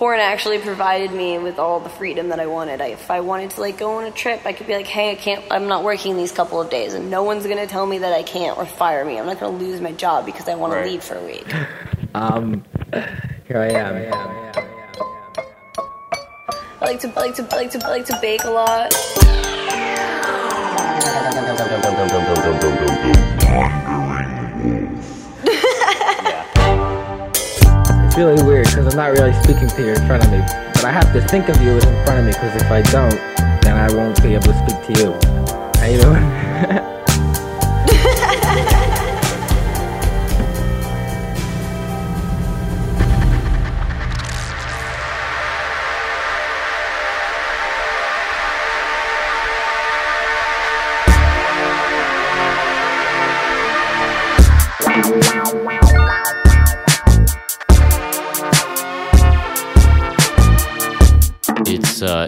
porn actually provided me with all the freedom that I wanted. I, if I wanted to like go on a trip, I could be like, "Hey, I can't. I'm not working these couple of days, and no one's gonna tell me that I can't or fire me. I'm not gonna lose my job because I want Right. to leave for a week." Um, here I am. I like to, I like to, I like to, I like to bake a lot. really weird because I'm not really speaking to you in front of me, but I have to think of you in front of me because if I don't, then I won't be able to speak to you. You doing?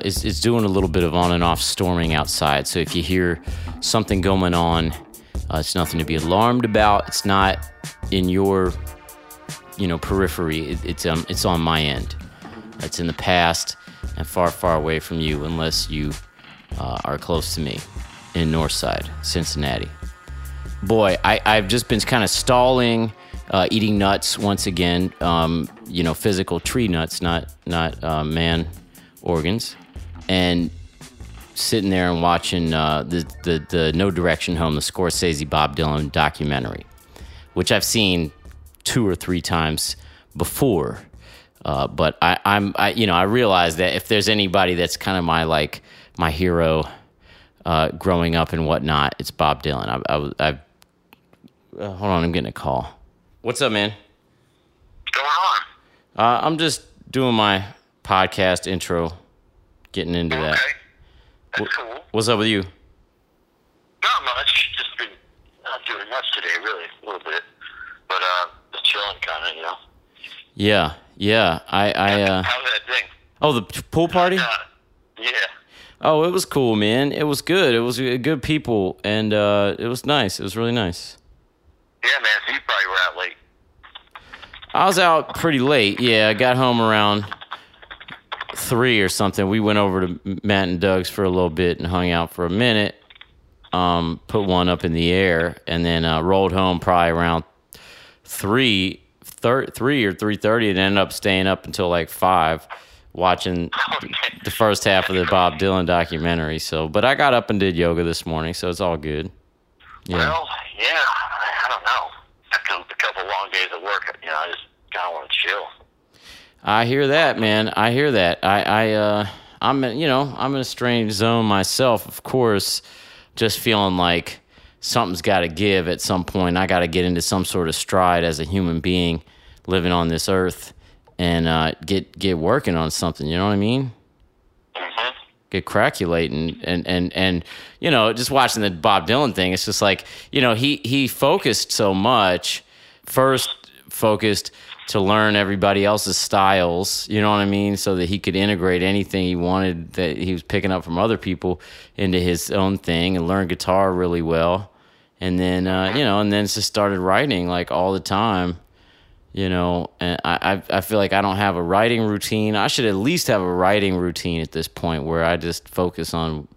It's it's, it's doing a little bit of on and off storming outside. So if you hear something going on, uh, it's nothing to be alarmed about. It's not in your you know periphery. It, it's um it's on my end. It's in the past and far far away from you, unless you uh, are close to me in Northside, Cincinnati. Boy, I, I've just been kind of stalling, uh, eating nuts once again. Um, you know, physical tree nuts, not not uh, man organs, and sitting there and watching uh, the, the the No Direction Home, the Scorsese Bob Dylan documentary, which I've seen two or three times before. Uh, but I, I'm, I, you know, I realize that if there's anybody that's kind of my like my hero uh, growing up and whatnot, it's Bob Dylan. I, I, I uh, hold on, I'm getting a call. What's up, man? going on? Uh, I'm just doing my podcast intro, getting into that. Okay. That's cool. What's up with you? Not much. Just been not doing much today, really. A little bit. But, uh, just chilling kind of, you know. Yeah, yeah. I, I, uh, was that thing? oh, the pool party. Uh, yeah. Oh, it was cool, man. It was good. It was uh, good people, and uh, it was nice. It was really nice. Yeah, man. So you probably were out late. I was out pretty late. Yeah, I got home around three or something. We went over to Matt and Doug's for a little bit and hung out for a minute. Um, put one up in the air and then uh, rolled home probably around three, thir- three or three thirty, and ended up staying up until like five, watching the first half of the Bob Dylan documentary. So, but I got up and did yoga this morning, so it's all good. Yeah. Well, yeah. I, don't know. After a couple long days of work, you know, I just kind of want to chill. I hear that, man. I hear that. I, I, uh, I'm, in- you know, I'm in a strange zone myself. Of course, just feeling like something's got to give at some point. I got to get into some sort of stride as a human being living on this earth and uh, get get working on something. You know what I mean? hmm get craculating and and and you know just watching the Bob Dylan thing it's just like you know he he focused so much first focused to learn everybody else's styles you know what I mean so that he could integrate anything he wanted that he was picking up from other people into his own thing and learn guitar really well and then uh, you know and then just started writing like all the time you know and I, I I feel like I don't have a writing routine. I should at least have a writing routine at this point where I just focus on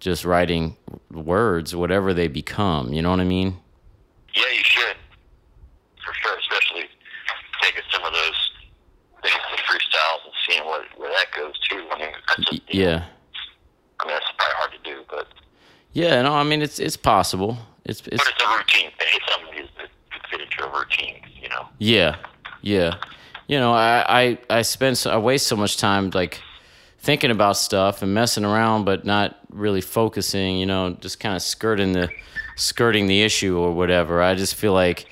just writing words, whatever they become. You know what I mean? Yeah, you should. For sure, especially taking some of those things to freestyles and seeing what, where that goes, too. I mean, that's Yeah, I mean, that's probably hard to do, but yeah. No, I mean it's it's possible. It's it's but it's a routine thing. It's something that could fit into a routine, you know. Yeah, yeah. You know, I I I spend so, I waste so much time like thinking about stuff and messing around, but not really focusing. You know, just kind of skirting the skirting the issue or whatever. I just feel like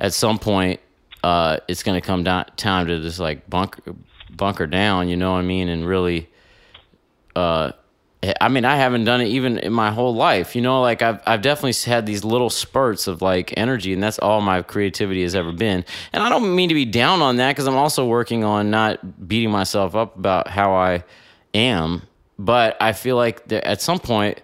at some point uh, it's going to come down time to just like bunker bunker down. You know what I mean? And really, uh, I mean, I haven't done it even in my whole life. You know, like I've I've definitely had these little spurts of like energy, and that's all my creativity has ever been. And I don't mean to be down on that because I'm also working on not beating myself up about how I am. But I feel like at some point,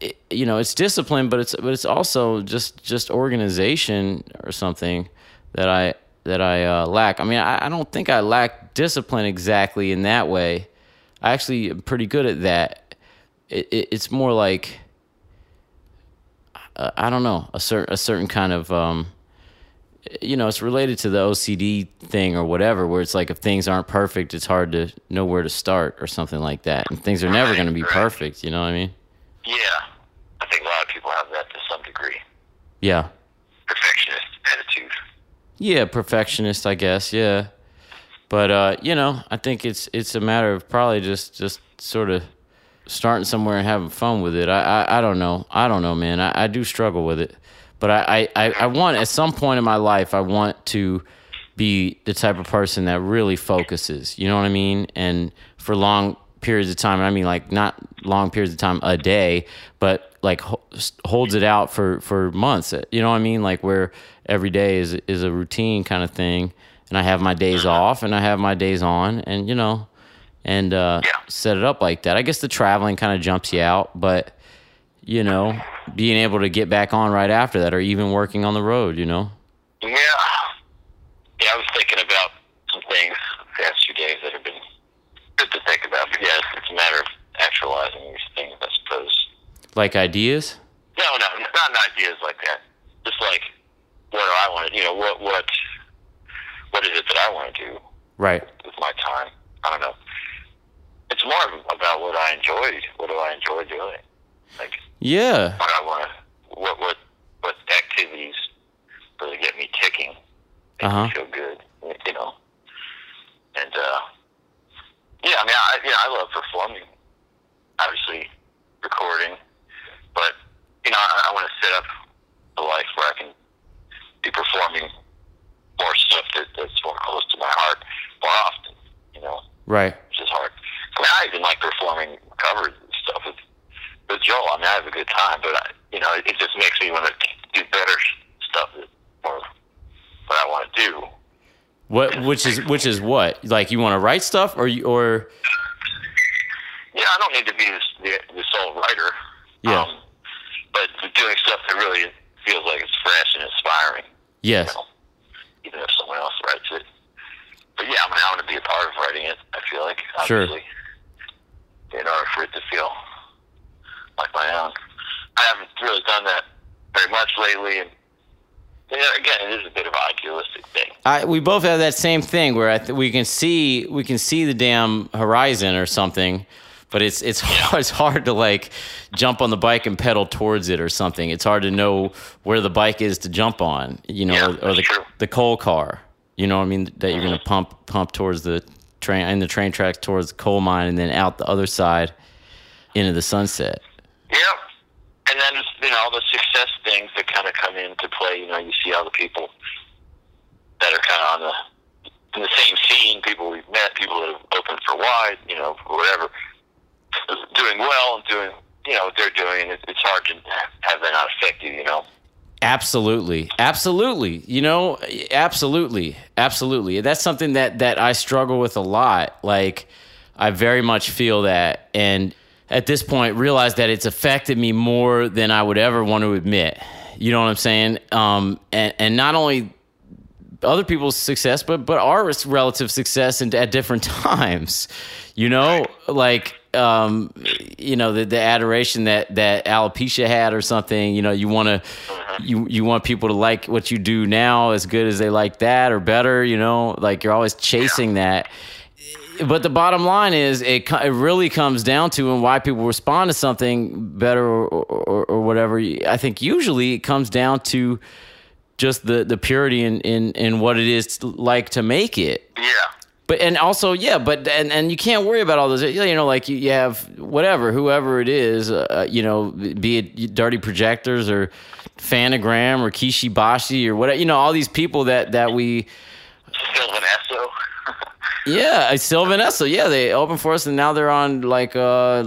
it, you know, it's discipline, but it's but it's also just just organization or something that I that I uh, lack. I mean, I, I don't think I lack discipline exactly in that way. I actually am pretty good at that. It, it, it's more like uh, I don't know a certain a certain kind of um, you know it's related to the OCD thing or whatever where it's like if things aren't perfect it's hard to know where to start or something like that and things are never Right, going to be right. perfect you know what I mean Yeah, I think a lot of people have that to some degree. yeah Perfectionist attitude. Yeah, perfectionist, I guess. Yeah, but uh, you know, I think it's it's a matter of probably just just sort of starting somewhere and having fun with it. I I, I don't know. I don't know, man. I, I do struggle with it, but I, I I want at some point in my life I want to be the type of person that really focuses. You know what I mean? And for long periods of time, I mean like not long periods of time a day, but like ho- holds it out for for months. You know what I mean? Like where every day is is a routine kind of thing, and I have my days off and I have my days on, and you know, and uh, Yeah. set it up like that. I guess the traveling kind of jumps you out, but you know, being able to get back on right after that, or even working on the road, you know. Yeah. Yeah, I was thinking about some things the past few days that have been good to think about. But yeah, it's, it's a matter of actualizing these things, I suppose. Like ideas. No, no, not ideas like that. Just like what do I want to, you know, what what what is it that I want to do Right. with my time? I don't know. It's more about what I enjoy. What do I enjoy doing? Like Yeah. what I want to, what what what activities really get me ticking, make Uh-huh. me feel good, you know. And uh, yeah, I mean, I yeah, I love performing. Obviously, recording, but you know, I, I want to set up a life where I can be performing more stuff that, that's more close to my heart more often. You know Right. which is hard. I mean, I even like performing covers and stuff with with Joel. I mean, I have a good time, but I, you know, it, it just makes me want to do better stuff that more what I want to do. What? Which is which is what? Like you want to write stuff, or you or Yeah, I don't need to be this, the, the sole writer. Yeah. Um, but doing stuff that really feels like it's fresh and inspiring. yes. You know, even if someone else writes it. But yeah, I mean, I want to be a part of writing it. I feel like Sure. obviously, in order for it to feel like my own. I haven't really done that very much lately, and know, again, it is a bit of an idealistic thing. I, we both have that same thing where I th- we can see we can see the damn horizon or something, but it's it's hard, it's hard to like jump on the bike and pedal towards it or something. It's hard to know where the bike is to jump on, you know, Yeah, or, or the true. the coal car. You know what I mean? That you're mm-hmm. gonna pump pump towards the train and the train tracks towards the coal mine and then out the other side into the sunset. Yep. And then you know all the success things that kind of come into play. You know, you see all the people that are kind of on the in the same scene. People we've met, people that have opened for wide. You know, whatever, doing well and doing you know what they're doing. It, it's hard to have that not affect you. You know. Absolutely. Absolutely. You know, absolutely. Absolutely. That's something that that I struggle with a lot. Like I very much feel that and at this point realize that it's affected me more than I would ever want to admit. You know what I'm saying? Um and and not only other people's success, but but our relative success and at different times. You know, like um, you know the, the adoration that that alopecia had or something. You know, you want to you you want people to like what you do now as good as they like that or better. You know, like you're always chasing that. But the bottom line is, it it really comes down to and why people respond to something better or, or, or whatever. I think usually it comes down to just the the purity in in in what it is like to make it. Yeah. But and also yeah, but and and you can't worry about all those. You know, like you, you have whatever, whoever it is, uh, you know, be it dirty projectors or Fanagram or Kishi Bashi or whatever. You know, all these people that that we. Sylvan Esso. Yeah, Sylvan Esso. Yeah, they opened for us, and now they're on like uh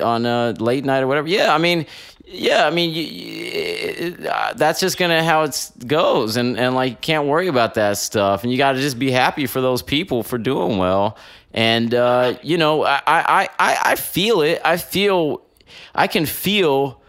on uh, late night or whatever. Yeah, I mean, yeah, I mean, you, you, uh, that's just gonna how it goes, and and like can't worry about that stuff, and you got to just be happy for those people for doing well, and uh, you know, I I I I feel it. I feel, I can feel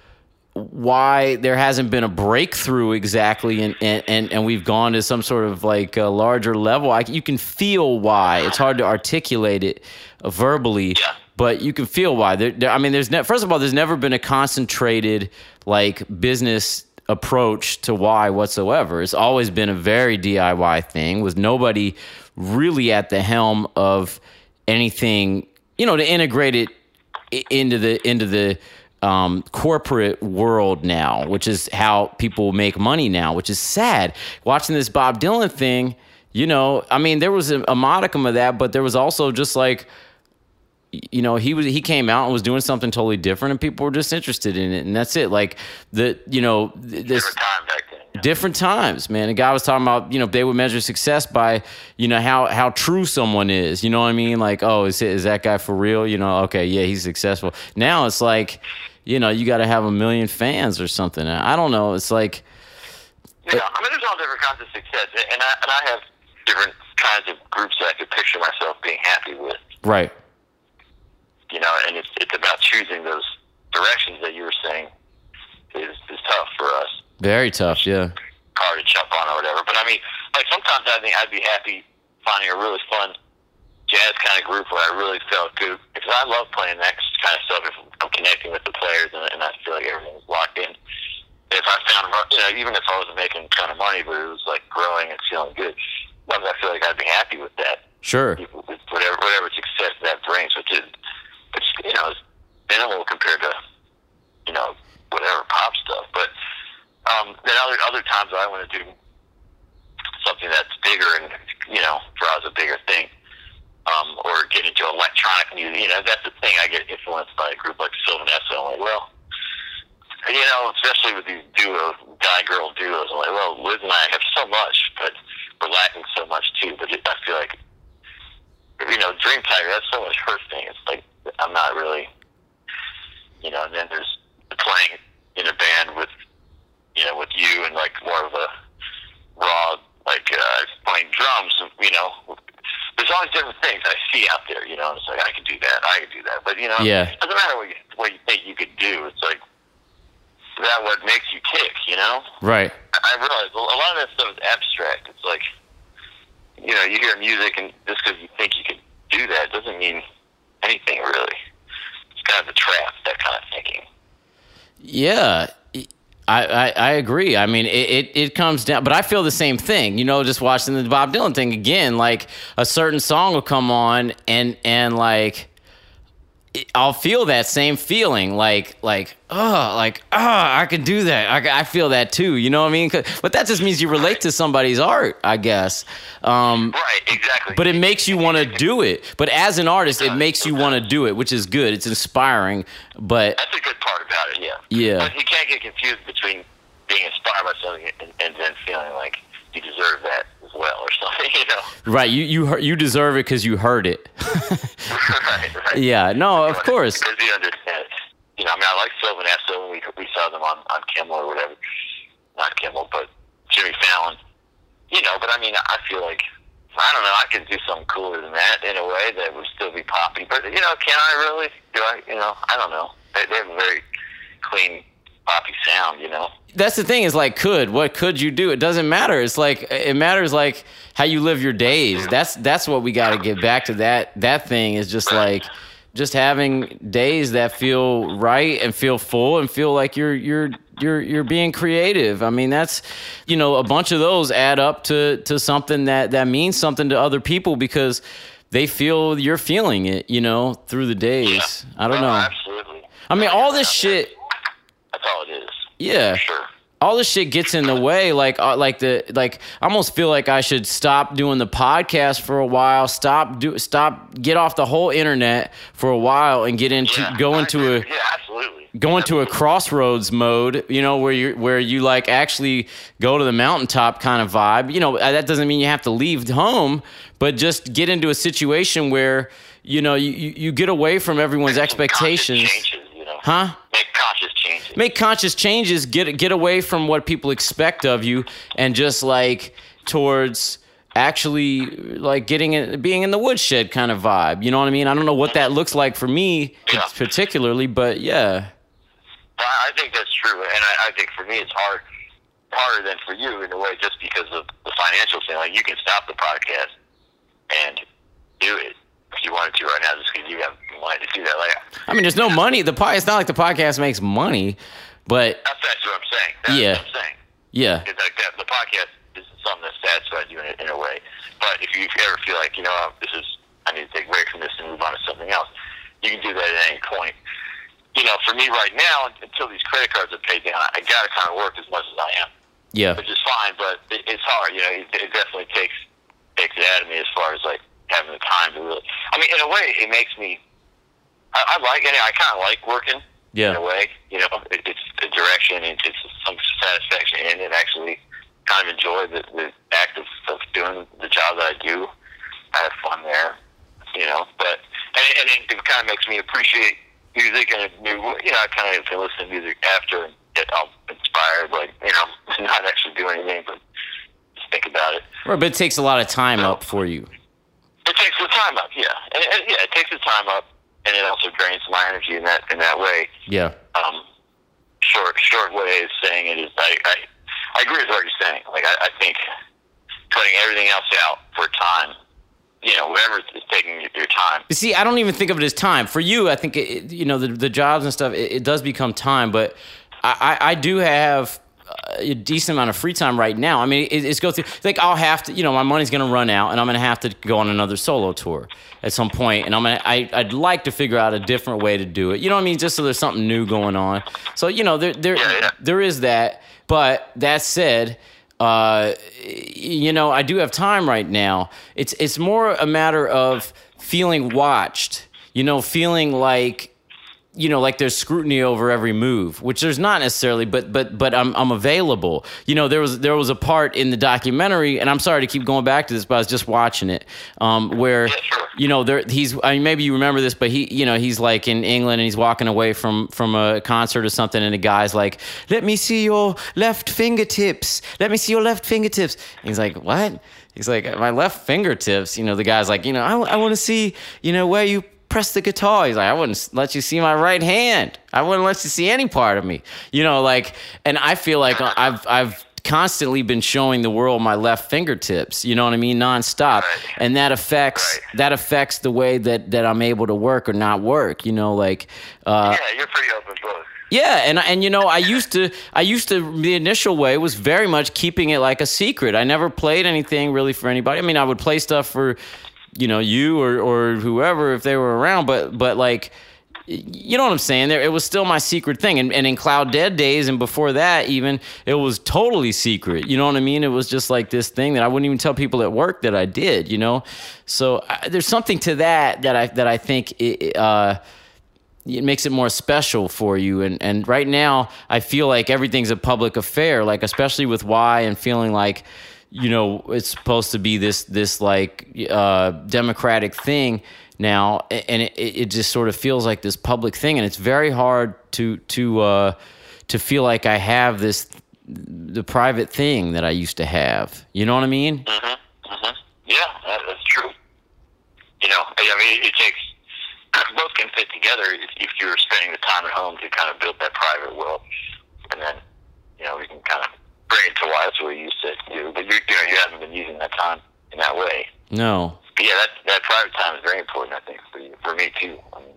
why there hasn't been a breakthrough exactly and and, and, we've gone to some sort of like larger level I, you can feel why it's hard to articulate it verbally. But you can feel why there, there- i mean there's ne- first of all there's never been a concentrated like business approach to why whatsoever it's always been a very diy thing with nobody really at the helm of anything you know to integrate it into the into the um, corporate world now, which is how people make money now, which is sad. Watching this Bob Dylan thing, you know, I mean, there was a, a modicum of that, but there was also just like, you know, he was he came out and was doing something totally different, and people were just interested in it, and that's it. Like the, you know, this Different time then. yeah. different times, man. A guy was talking about, you know, they would measure success by, you know, how how true someone is. You know what I mean? Like, oh, is is that guy for real? You know, okay, yeah, he's successful. Now it's like, you know, you got to have a million fans or something. I don't know. It's like, Yeah, I mean, there's all different kinds of success, and I and I have different kinds of groups that I could picture myself being happy with. right, You know, and it's it's about choosing those directions that you were saying is is tough for us, very tough. Yeah, hard to jump on or whatever. But I mean, like sometimes I think I'd be happy finding a really fun jazz kind of group where I really felt good because I love playing that kind of stuff. If I'm connecting with the players and, and I feel like everything's locked in. If I found, you know, even if I wasn't making a ton of money, but it was like growing and feeling good, sometimes I feel like I'd be happy with that. sure. Whatever whatever success that brings, which is, it's you know, it's minimal compared to, you know, whatever pop stuff. But um, then other other times I want to do something that's bigger and you know, us a bigger thing. Um, or get into electronic music. You know, that's the thing. I get influenced by a group like Sylvan Esso. I'm like, well, you know, especially with these duo guy girl duos. I'm like, well, Liz and I have so much, but we're lacking so much too. But I feel like, you know, Dream Tiger. That's so much her thing. It's like I'm not really, you know. And then there's playing in a band with, you know, with you and like more of a raw, like uh, playing drums. You know, there's always different things I see out there. You know, it's like I can do that, I can do that. But you know, Yeah. it doesn't matter what you what you think you could do. It's like that what makes you tick. You know. Right. I I realize a lot of that stuff is abstract. It's like, you know, you hear music, and just because you think you can do that doesn't mean anything really. It's kind of a trap, that kind of thinking. Yeah. I, I, I agree. I mean, it, it, it comes down, but I feel the same thing. You know, just watching the Bob Dylan thing again. Like a certain song will come on, and and like I'll feel that same feeling, like like oh, like oh, I can do that. I feel that too. You know what I mean? But that just means you relate to somebody's art, I guess. Um, Right, exactly. but it makes you want to do it. But as an artist, it makes you want to do it, which is good. It's inspiring. But That's a good part about it, yeah. Yeah. But you can't get confused between being inspired by something and, and then feeling like you deserve that well or something, you know. right, you you you deserve it because you heard it. right, right. yeah, no, of course. Because you understand. You know, I mean, I like Sylvan Esso. We we saw them on on Kimmel or whatever. Not Kimmel, but Jimmy Fallon. You know, but I mean, I feel like I don't know. I could do something cooler than that in a way that would still be poppy. But you know, can I really? Do I? You know, I don't know. They, they have a very clean poppy sound. You know. That's the thing is like could what could you do? It doesn't matter. It's like it matters like how you live your days. That's that's what we got to get back to. That that thing is just like just having days that feel right and feel full and feel like you're you're you're you're being creative. I mean, that's you know, a bunch of those add up to to something that that means something to other people because they feel you're feeling it, you know, through the days. I don't Oh, know. Absolutely. I mean, oh, all this shit, all it is. yeah. Sure. all this shit gets in the way like uh, like the like I almost feel like I should stop doing the podcast for a while stop do stop get off the whole internet for a while and get into Yeah, go into a yeah, absolutely. go into a crossroads mode you know where you where you like actually go to the mountaintop kind of vibe you know uh, that doesn't mean you have to leave home but just get into a situation where you know you, you get away from everyone's Make expectations Changes, you know. huh Make conscious changes. Make conscious changes get get away from what people expect of you and just like towards actually like getting it being in the woodshed kind of vibe you know what i mean i don't know what that looks like for me Yeah. particularly but yeah Well, I think that's true, and I, I think for me it's hard, harder than for you in a way, just because of the financial thing. Like you can stop the podcast and do it if you wanted to right now, just because you have wanted to do that. Like I mean, there's no money. The pod, it's not like the podcast makes money, but that's, that's what I'm saying. That's Yeah. what I'm saying. yeah, It's like that. The podcast is something that satisfies you in a, in a way. But if you, if you ever feel like you know oh, this is, I need to take a break from this and move on to something else, you can do that at any point. You know, for me right now, until these credit cards are paid down, I got to kind of work as much as I am, yeah, which is fine. But it, it's hard. You know, it, it definitely takes takes it out of me as far as like having the time to really. I mean, in a way, it makes me. I, I like it. I kind of like working. Yeah. In a way, you know, it, it's the direction and it's some satisfaction in it. Actually, kind of enjoy the, the act of, of doing the job that I do. I have fun there, you know. But and, and it, kind of makes me appreciate music and new. You know, I kind of can listen to music after and get all inspired. Like you know, not actually do anything, but just think about it. Right, but it takes a lot of time up for you. It takes the time up, yeah, and, and yeah, it takes the time up, and it also drains my energy in that in that way. Yeah, Um, short short way of saying it is I I, I agree with what you're saying. Like I, I think putting everything else out for time, you know, whatever is taking your time. But see, I don't even think of it as time. For you, I think it, you know the the jobs and stuff. It, it does become time, but I, I, I do have a decent amount of free time right now. I mean, it, it's go through. Like I'll have to, you know, my money's going to run out, and I'm going to have to go on another solo tour at some point, and I'm gonna. I, I'd like to figure out a different way to do it. You know what I mean? Just so there's something new going on. So you know, there there there is that. But that said, uh, you know, I do have time right now. It's it's more a matter of feeling watched. You know, feeling like you know, like there's scrutiny over every move, which there's not necessarily, but but but I'm I'm available. You know, there was there was a part in the documentary, and I'm sorry to keep going back to this, but I was just watching it, um, where you know there he's I mean maybe you remember this, but he you know he's like in England and he's walking away from from a concert or something, and the guy's like, "Let me see your left fingertips. Let me see your left fingertips." And he's like, "What?" He's like, "My left fingertips." You know, the guy's like, "You know, I, I want to see you know where you." Press the guitar. He's like, I wouldn't let you see my right hand. I wouldn't let you see any part of me. You know, like, and I feel like I've I've constantly been showing the world my left fingertips. You know what I mean, nonstop, Right. and that affects Right. that affects the way that that I'm able to work or not work. You know, like. Uh, yeah, you're pretty open book. yeah, and and you know, I used to I used to the initial way was very much keeping it like a secret. I never played anything really for anybody. I mean, I would play stuff for you know, you or or whoever if they were around, but but like you know what I'm saying? There, it was still my secret thing, and, and in cLOUDDEAD days, and before that, even it was totally secret. You know what I mean? It was just like this thing that I wouldn't even tell people at work that I did. You know, so I, there's something to that that I that I think it, uh, it makes it more special for you and and right now i feel like everything's a public affair like especially with why and feeling like you know it's supposed to be this this like uh democratic thing now and it, it just sort of feels like this public thing and it's very hard to to uh to feel like i have this the private thing that i used to have. You know what i mean? Hmm hmm Yeah, that, that's true. You know, I mean, it takes both can fit together if, if you're spending the time at home to kind of build that private world, and then you know we can kind of bring it to the way you said you. But you, you know, you haven't been using that time in that way. no But yeah, that that private time is very important. I think for you, for me too. I mean,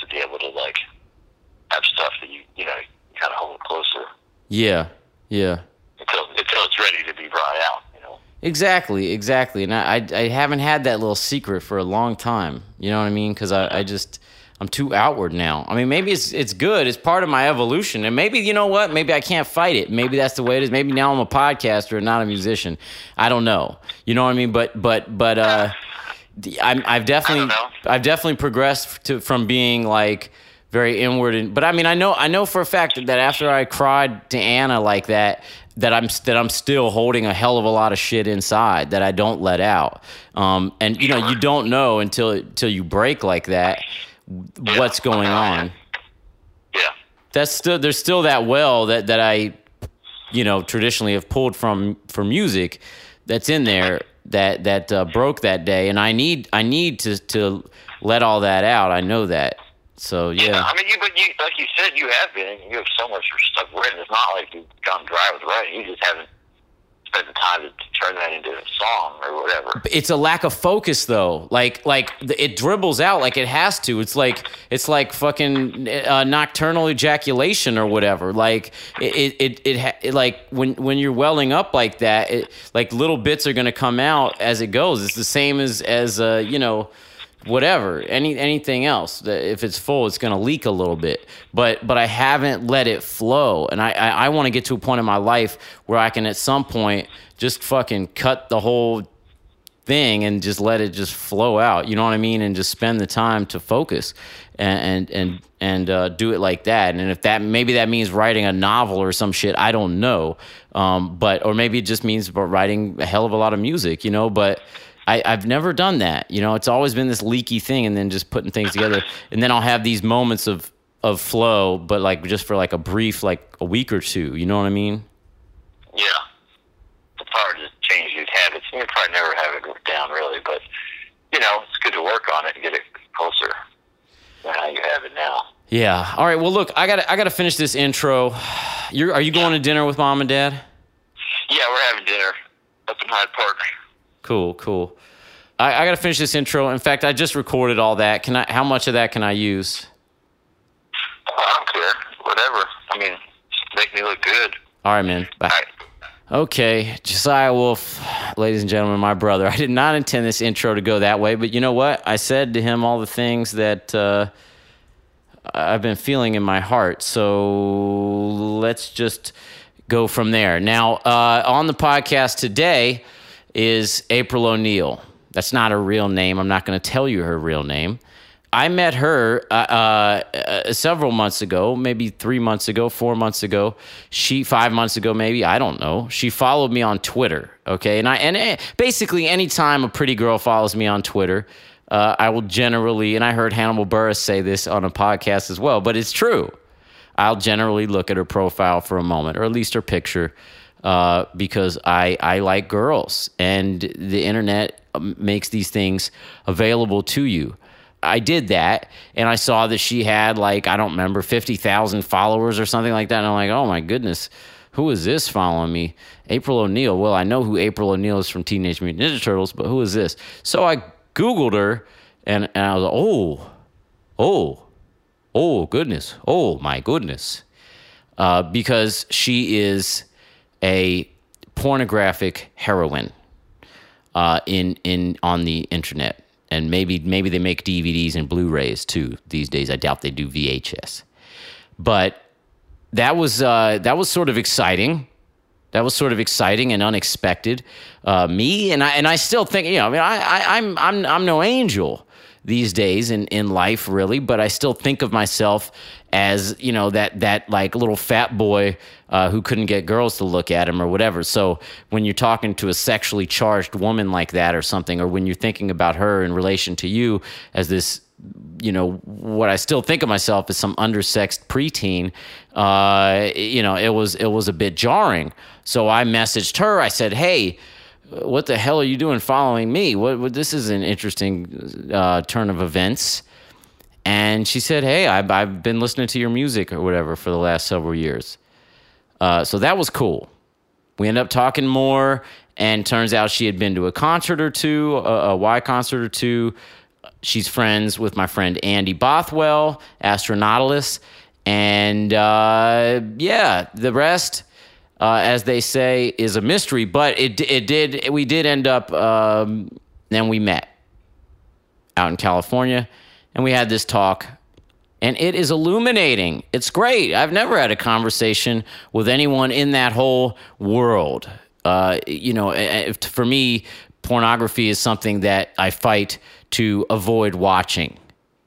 to be able to like have stuff that you you know you kind of hold closer yeah yeah until until it's ready to be brought out. You know. Exactly, exactly. And I, I, I haven't had that little secret for a long time. You know what I mean? Because I, I just, I'm too outward now. I mean, maybe it's it's good. It's part of my evolution. And maybe, you know what? Maybe I can't fight it. Maybe that's the way it is. Maybe now I'm a podcaster and not a musician. I don't know. You know what I mean? But, but, but, uh, I'm, I've definitely. I've definitely progressed to, from being like very inward. And, but I mean, I know, I know for a fact that after I cried to Anna like that, that I'm that I'm still holding a hell of a lot of shit inside that I don't let out. Um, and you know, you don't know until until you break like that what's going on. Yeah. That's still there's still that well that that I you know traditionally have pulled from for music that's in there that that uh, broke that day and I need I need to to let all that out. I know that. So Yeah, yeah, I mean, you but you like you said, you have been. You have so much stuff written. It's not like you've gone dry with writing. You just haven't spent the time to turn that into a song or whatever. it's a lack of focus though. Like like it dribbles out like it has to. It's like it's like fucking uh, nocturnal ejaculation or whatever. Like it it it, it, like when when you're welling up like that, it, like little bits are gonna come out as it goes. It's the same as as uh, you know whatever any anything else that if it's full it's going to leak a little bit. But but i haven't let it flow. And i i, I want to get to a point in my life where i can at some point just fucking cut the whole thing and just let it just flow out you know what i mean? And just spend the time to focus and and and, and uh, do it like that. And if that maybe that means writing a novel or some shit i don't know. Um, but or maybe it just means writing a hell of a lot of music you know? But I, I've never done that. You know, it's always been this leaky thing, and then just putting things together, and then I'll have these moments of of flow, but like just for like a brief, like a week or two. You know what I mean? Yeah, the power to change these habits. You probably never have it down really, but you know, it's good to work on it and get it closer than how you have it now. Yeah. All right. Well, look, I got I got to finish this intro. You're are you going to dinner with mom and dad? Yeah, we're having dinner up in Hyde Park. Cool. Cool. I, I got to finish this intro. In fact, I just recorded all that. Can I? How much of that can I use? I don't care. Whatever. I mean, make me look good. All right, man. Bye. Right. Okay, Josiah Wolf, ladies and gentlemen, my brother. I did not intend this intro to go that way, but you know what? I said to him all the things that uh, I've been feeling in my heart. So let's just go from there. Now, uh, on the podcast today is April O'Neil. That's not her real name. I'm not going to tell you her real name. I met her uh, uh, uh, several months ago, maybe three months ago, four months ago. She five months ago, maybe I don't know. She followed me on Twitter. Okay, and I and eh, basically anytime a pretty girl follows me on Twitter, uh, I will generally and I heard Hannibal Buress say this on a podcast as well, but it's true. I'll generally look at her profile for a moment, or at least her picture, uh, because I I like girls, and the internet um, makes these things available to you. I did that, and I saw that she had like I don't remember fifty thousand followers or something like that, and I'm like, oh my goodness, who is this following me? April O'Neil. Well, I know who April O'Neil is from Teenage Mutant Ninja Turtles, but who is this? So I googled her, and, and I was like, oh, oh, oh goodness, oh my goodness, uh, because she is a pornographic heroine uh, in in on the internet, and maybe maybe they make DVDs and Blu-rays too these days. I doubt they do VHS, but that was uh, that was sort of exciting. That was sort of exciting and unexpected. Uh, me and I and I still think you know I mean I, I I'm I'm I'm no angel these days in, in life really but i still think of myself as you know that that like little fat boy uh, who couldn't get girls to look at him or whatever so when you're talking to a sexually charged woman like that or something or when you're thinking about her in relation to you as this you know what I still think of myself as some undersexed preteen. Uh, you know, it was it was a bit jarring. So I messaged her. I said, "Hey, what the hell are you doing following me? What, what this is an interesting uh, turn of events." And she said, "Hey, I've, I've been listening to your music or whatever for the last several years." Uh, so that was cool. We end up talking more, and turns out she had been to a concert or two, a, a Y concert or two. She's friends with my friend Andy Bothwell, Astronautalis, and uh, yeah, the rest, uh, as they say, is a mystery. But it it did we did end up. Um, then we met out in California, and we had this talk and it is illuminating. It's great. I've never had a conversation with anyone in that whole world. Uh, you know, for me, pornography is something that I fight to avoid watching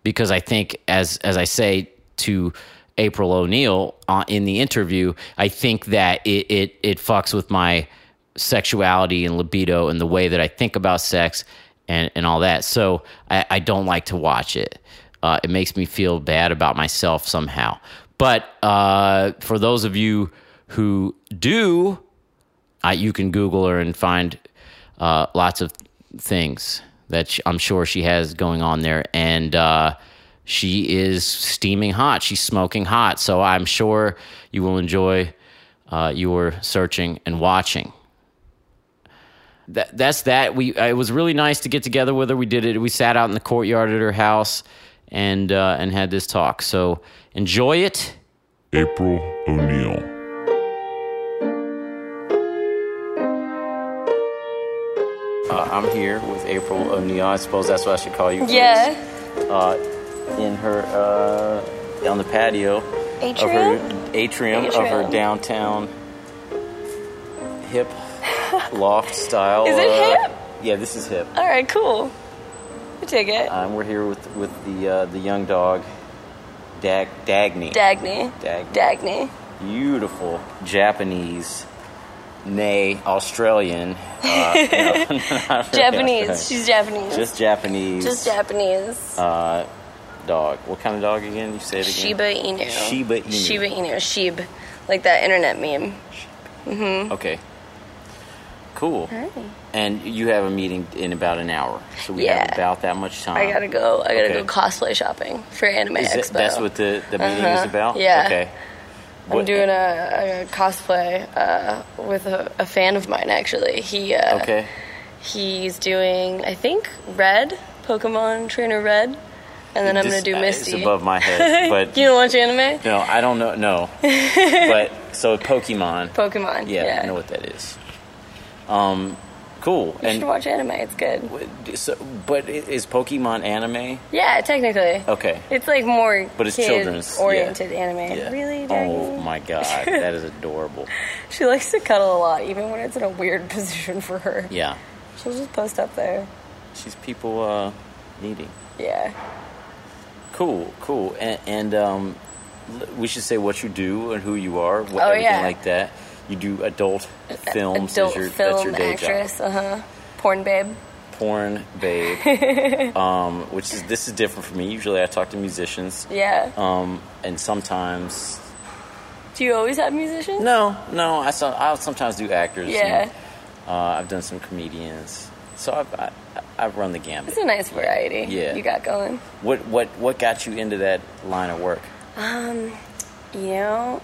because I think, as as I say to April O'Neil uh, in the interview, I think that it, it it fucks with my sexuality and libido and the way that I think about sex and, and all that. So I, I don't like to watch it. Uh, it makes me feel bad about myself somehow. But uh, for those of you who do, uh, you can Google her and find uh, lots of things that I'm sure she has going on there. And uh, she is steaming hot. She's smoking hot. So I'm sure you will enjoy uh, your searching and watching. That that's that. We uh, it was really nice to get together with her. We did it. We sat out in the courtyard at her house and uh, and had this talk. So enjoy it. April O'Neil. Uh, I'm here with April O'Neil. I suppose that's what I should call you. Yeah. Uh, in her uh, on the patio Atrium? of her atrium, of her downtown hip loft style. Is it uh, hip? Yeah, this is hip. All right, cool. I take it. Um, we're here with with the uh, the young dog, Dag Dagny. Dagny. Dagny. Dagny. Beautiful Japanese, nay Australian. Uh, no, Japanese. Australian. She's Japanese. just Japanese. Just Japanese. uh, dog. What kind of dog again? You say it again. Shiba Inu. Shiba Inu. Shiba Inu. Shib. Like that internet meme. Mm-hmm. Okay. Cool. And you have a meeting in about an hour, so we Yeah. have about that much time. I gotta go. I gotta Okay. go cosplay shopping for Anime Is Expo. that's what the, the meeting Uh-huh. is about. Yeah. Okay. I'm doing a, a cosplay uh, with a, a fan of mine. Actually, he uh, Okay. he's doing I think Red Pokemon Trainer Red, and then I'm gonna do uh, Misty. It's above my head, but you don't watch anime? no, I don't know. No, but so Pokemon. Pokemon. Yeah, Yeah, I know what that is. Um, cool. You and should watch anime. It's good. so, but is Pokemon anime? Yeah, technically. Okay. It's like more But it's children's, yeah. oriented anime. Yeah. Really? Oh my god, that is adorable. She likes to cuddle a lot, even when it's in a weird position for her. Yeah, She'll just post up there. she's people uh, needing. Yeah. Cool, cool, and, and um, we should say what you do and who you are, what, Oh, everything yeah. like that. You do adult films. Adult your, film that's your day actress. job. Uh huh. Porn babe. Porn babe, um, which is this is different for me. Usually, I talk to musicians, Yeah. um, and sometimes Do you always have musicians? no, no. I I'll sometimes do actors. Yeah. and, uh, I've done some comedians, so I've I, I've run the gamut. It's a nice variety. Yeah. You got going. What what what got you into that line of work? Um, you know,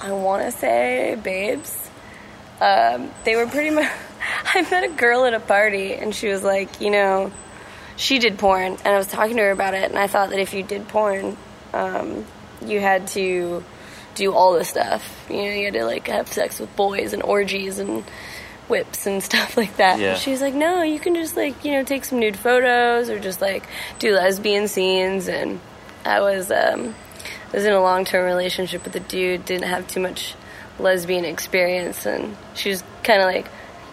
I want to say babes. Um, they were pretty much. I met a girl at a party, and she was like, you know, she did porn, and I was talking to her about it, and I thought that if you did porn, um, you had to do all this stuff. You know, you had to like have sex with boys and orgies and whips and stuff like that. Yeah. She was like, no, you can just like you know take some nude photos or just like do lesbian scenes. And I was um, I was in a long term relationship with a dude, didn't have too much lesbian experience, and she was kind of like.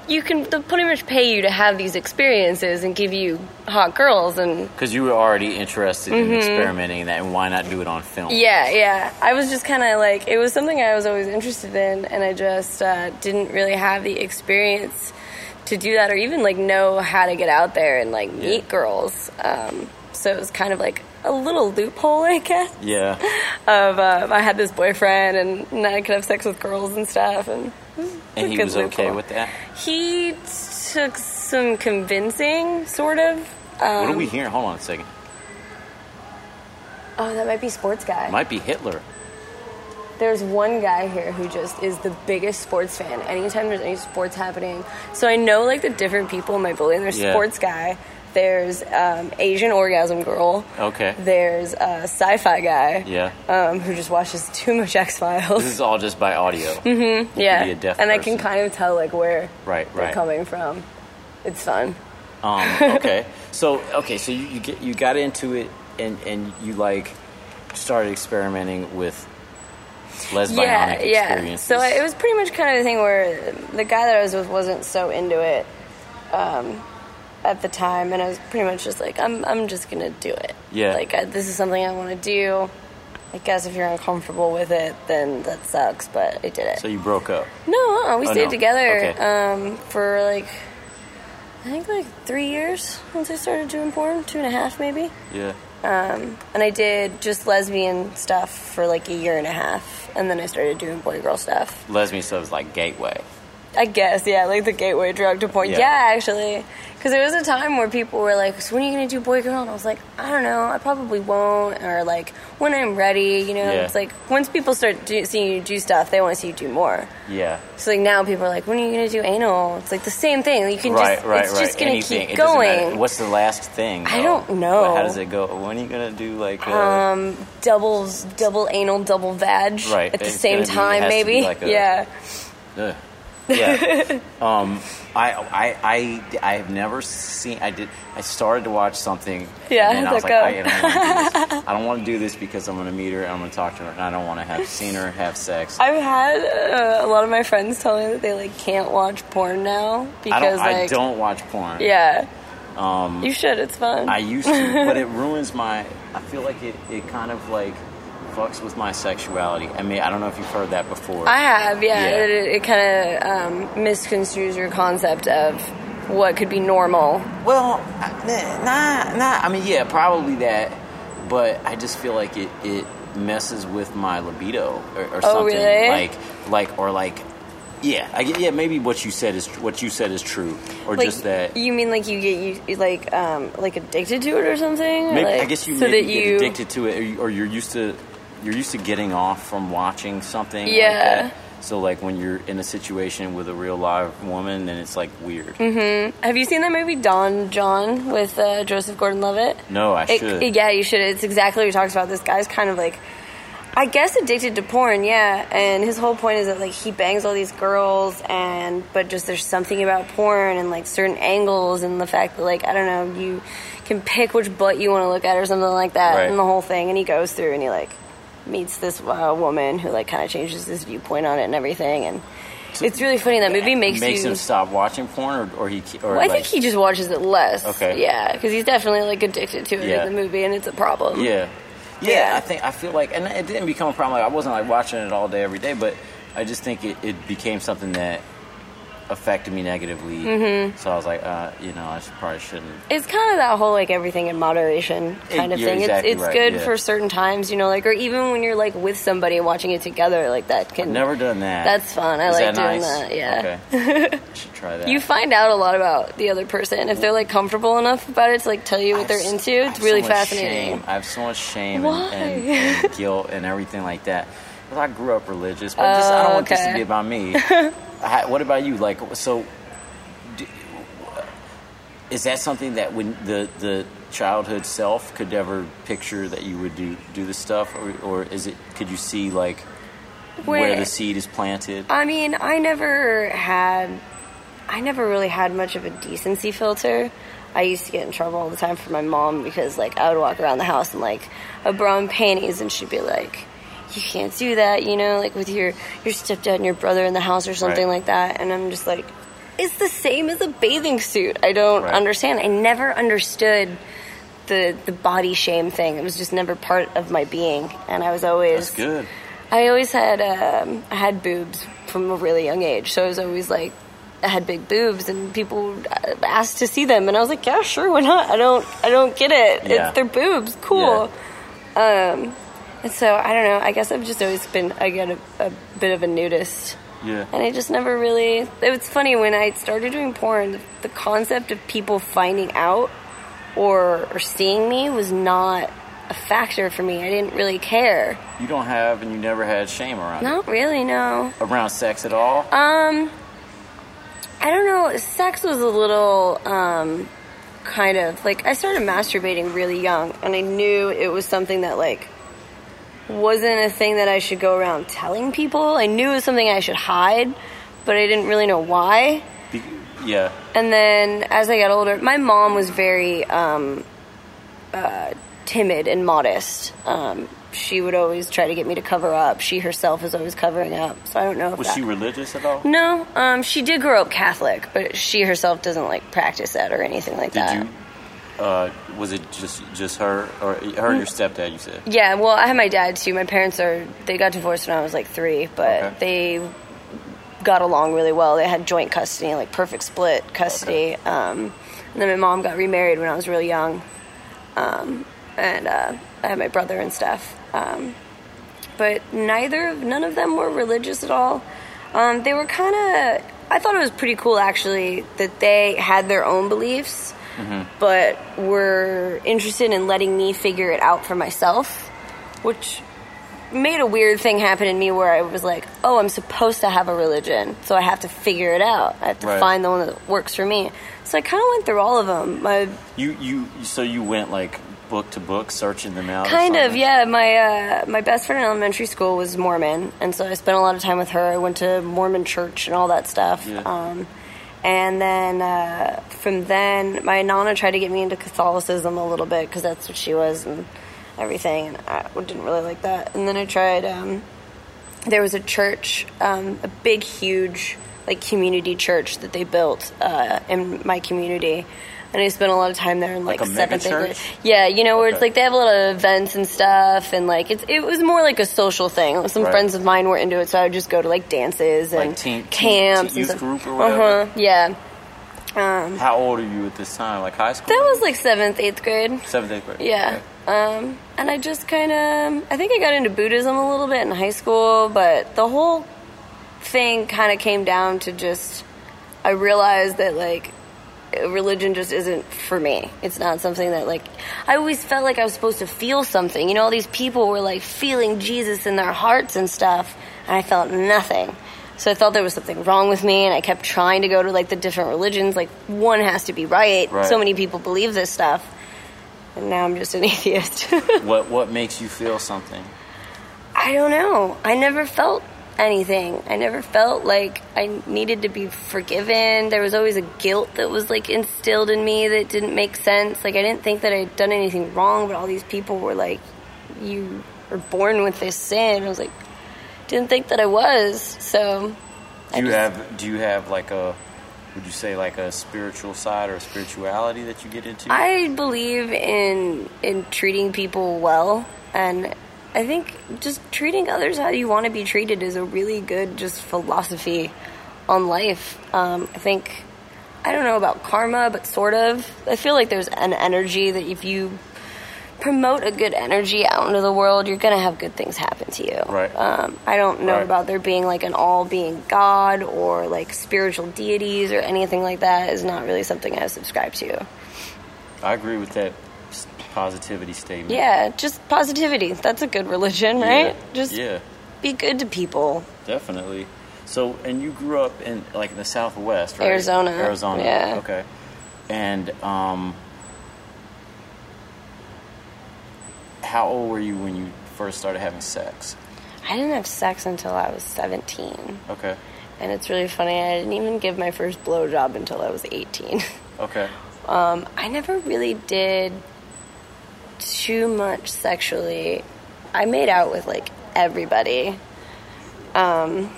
You can pretty much pay you to have these experiences and give you hot girls and Because you were already interested in experimenting that, and why not do it on film? Mm-hmm. Yeah, yeah. I was just kind of like, it was something I was always interested in, and I just uh, didn't really have the experience to do that or even like know how to get out there and like meet girls. Um, so it was kind of like a little loophole, I guess, Yeah. of uh, I had this boyfriend and now I could have sex with girls and stuff. And, it was a And he was okay loophole. with that. He took some convincing, sort of. Um, what are we hearing? Hold on a second. Oh, that might be sports guy. Might be Hitler. There's one guy here who just is the biggest sports fan. Anytime there's any sports happening, so I know like the different people in my building. There's Yeah. sports guy. There's um, Asian orgasm girl. Okay. There's a sci-fi guy. Yeah. Um, who just watches too much X Files. This is all just by audio. Mm-hmm. Yeah. be a deaf and I can kind of tell like where Right, they're right. coming from. It's fun. Um, okay. So okay, so you, you get you got into it and and you like started experimenting with lesbian yeah, yeah. So it was pretty much kind of the thing where the guy that I was with wasn't so into it um, at the time, and I was pretty much just like, I'm, I'm just gonna do it. Yeah. Like I, this is something I want to do. I guess if you're uncomfortable with it, then that sucks. But I did it. So you broke up. no, uh, we Oh, stayed no. together Okay. um, for like I think like three years once I started doing porn, two and a half maybe. Yeah. Um, and I did just lesbian stuff for like a year and a half, and then I started doing boy girl stuff. Lesbian stuff is like gateway. I guess, yeah, like the gateway drug to porn. Yeah. Yeah, actually. Because there was a time where people were like, so when are you going to do boy girl? And I was like, I don't know, I probably won't. Or like, when I'm ready, you know? Yeah. It's like, once people start do, seeing you do stuff, they want to see you do more. Yeah. So like now people are like, when are you going to do anal? It's like the same thing. You can Right, just, right, it's right. just going to Anything. keep It going. What's the last thing? I don't know. How does it go? When are you gonna do like? Uh, um, doubles, double anal, double vag Right. at the It's same gonna be- it time, to maybe. like a- yeah. Ugh. Yeah. um, I, I, I, I have never seen. I did. I started to watch something. Yeah, And I was like, that I, don't want to do this. I don't want to do this because I'm going to meet her. and I'm going to talk to her, and I don't want to have seen her have sex. I've had uh, a lot of my friends tell me that they like can't watch porn now I because don't. I don't watch porn. yeah. you should. It's fun. Um, I used to, but it ruins my. I feel like it. It kind of like fucks with my sexuality. I mean, I don't know if you've heard that before. I have, yeah. Yeah. It, it kind of um, misconstrues your concept of what could be normal. Well, nah, nah. I mean, yeah, probably that. But I just feel like it it messes with my libido or, or something. Oh, really? Like, like, or like, yeah, I yeah. Maybe what you said is what you said is true, or Like, just that. you mean like you get you like um like addicted to it or something? Maybe, like, I guess you so maybe that get addicted to it, or, you, or you're used to you're used to getting off from watching something. like Yeah. that. So like when you're in a situation with a real live woman, then it's like weird. Mm-hmm. Have you seen that movie Don Jon with uh, Joseph Gordon-Levitt? No, I It- should. yeah, you should. It's exactly what he talks about. This guy's kind of like, I guess, addicted to porn. Yeah, and his whole point is that like he bangs all these girls, and but just there's something about porn and like certain angles and the fact that like I don't know you can pick which butt you want to look at or something like that, Right. and the whole thing. And he goes through and he like meets this uh, woman who like kind of changes his viewpoint on it and everything, and it's really funny. That movie makes, makes you. him stop watching porn, or, or he or Well, I like, think he just watches it less. Okay. Yeah, because he's definitely like addicted to it Yeah. in the movie, and it's a problem. Yeah. yeah, Yeah. I think I feel like, and it didn't become a problem. Like I wasn't like watching it all day every day, but I just think it, it became something that affected me negatively. Mm-hmm. So I was like, uh, you know, I should, probably shouldn't. It's kind of that whole like everything in moderation kind of thing. exactly it's it's right, good yeah. for certain times, you know, like or even when you're like with somebody watching it together, like that can. Never done that. That's fun. I Is like that doing nice? that. Yeah. Okay. I should try that. You find out a lot about the other person if they're like comfortable enough about it to like tell you what they're into. It's really so fascinating. Shame. I have so much shame and, and, and guilt and everything like that. Because I grew up religious, but just, I don't Oh, want this to be about me. I, what about you? Like, so, do, is that something that when the the childhood self could ever picture that you would do do this stuff, or, or is it? Could you see like where Where- the seed is planted? I mean, I never had, I never really had much of a decency filter. I used to get in trouble all the time for my mom because, like, I would walk around the house in like a bra and panties, and she'd be like, "You can't do that," you know, like with your your stepdad and your brother in the house or something Right. like that. And I'm just like, it's the same as a bathing suit. I don't Right. understand. I never understood the the body shame thing. It was just never part of my being, and I was always That's good. I always had um, I had boobs from a really young age, so I was always like I had big boobs, and people uh, asked to see them, and I was like, yeah, sure, why not? I don't I don't get it. Yeah. It's their boobs, cool. Um, and so I don't know. I guess I've just always been get a, a bit of a nudist. Yeah. And I just never really. It was funny when I started doing porn. The, concept of people finding out or or seeing me was not a factor for me. I didn't really care. You don't have, and you never had shame around it. Not really, no. around sex at all. Um, I don't know. Sex was a little, um, kind of like I started masturbating really young, and I knew it was something that like wasn't a thing that I should go around telling people. I knew it was something I should hide, but I didn't really know why. Be- yeah. And then as I got older, my mom was very um, uh, timid and modest. Um, she would always try to get me to cover up. She herself was always covering up, so I don't know if Was that. she religious at all? No, um, she did grow up Catholic, but she herself doesn't like practice that or anything like Did that. you? Uh, was it just just her or her and your stepdad? You said. Yeah, well, I had my dad too. My parents are they got divorced when I was like three, but Okay. they got along really well. They had joint custody, like perfect split custody. Um, and then my mom got remarried when I was really young, um, and uh, I had my brother and stuff. Um, but neither, none of them were religious at all. Um, they were kind of I thought it was pretty cool actually that they had their own beliefs, but were interested in letting me figure it out for myself, which made a weird thing happen in me where I was like, oh, I'm supposed to have a religion, so I have to figure it out. I have to Right. find the one that works for me. So I kind of went through all of them. My You you so you went like book to book searching them out. Kind of, yeah. My uh, my best friend in elementary school was Mormon, and so I spent a lot of time with her. I went to Mormon church and all that stuff. Yeah. Um, and then uh, from then, my nana tried to get me into Catholicism a little bit because that's what she was and everything, and I didn't really like that. And then I tried. Um, there was a church, um, a big, huge, like community church that they built uh, in my community, and I spent a lot of time there in like, Like a seventh, grade. Yeah, you know where it's like they have a lot of events and stuff, and like it's it was more like a social thing. Some Right. friends of mine were into it, so I would just go to like dances and Like teen- teen- camps teen youth and stuff. group or whatever? Uh huh. Yeah, Um, How old are you at this time? Like high school? that was like seventh, eighth grade. seventh, eighth grade. Yeah. Um, and I just kind of, I think I got into Buddhism a little bit in high school, but the whole thing kind of came down to just, I realized that like, religion just isn't for me. It's not something that like, I always felt like I was supposed to feel something. You know, all these people were like feeling Jesus in their hearts and stuff, and I felt nothing. So I thought there was something wrong with me, and I kept trying to go to like the different religions. Like one has to be right. Right. So many people believe this stuff, and now I'm just an atheist. What what makes you feel something? I don't know. I never felt anything. I never felt like I needed to be forgiven. There was always a guilt that was like instilled in me that didn't make sense. Like I didn't think that I'd done anything wrong, but all these people were like, "You were born with this sin." I was like, didn't think that I was. So Do you have do you have like a would you say like a spiritual side or a spirituality that you get into? I believe in in treating people well, and I think just treating others how you want to be treated is a really good just philosophy on life. Um, I think I don't know about karma, but sort of. I feel like there's an energy that if you promote a good energy out into the world, you're gonna have good things happen to you. Right. Um, I don't know Right. about there being like an all-being God or like spiritual deities or anything like that. Is not really something I subscribe to. I agree with that positivity statement. Yeah, just positivity. That's a good religion, right? Yeah. Just yeah, be good to people. definitely. So, and you grew up in like in the Southwest, right? Arizona, Arizona. yeah. Okay. And um, how old were you when you first started having sex? I didn't have sex until I was 17. Okay. And it's really funny, I didn't even give my first blowjob until I was 18. Okay. Um, I never really did too much sexually. I made out with like everybody. Um,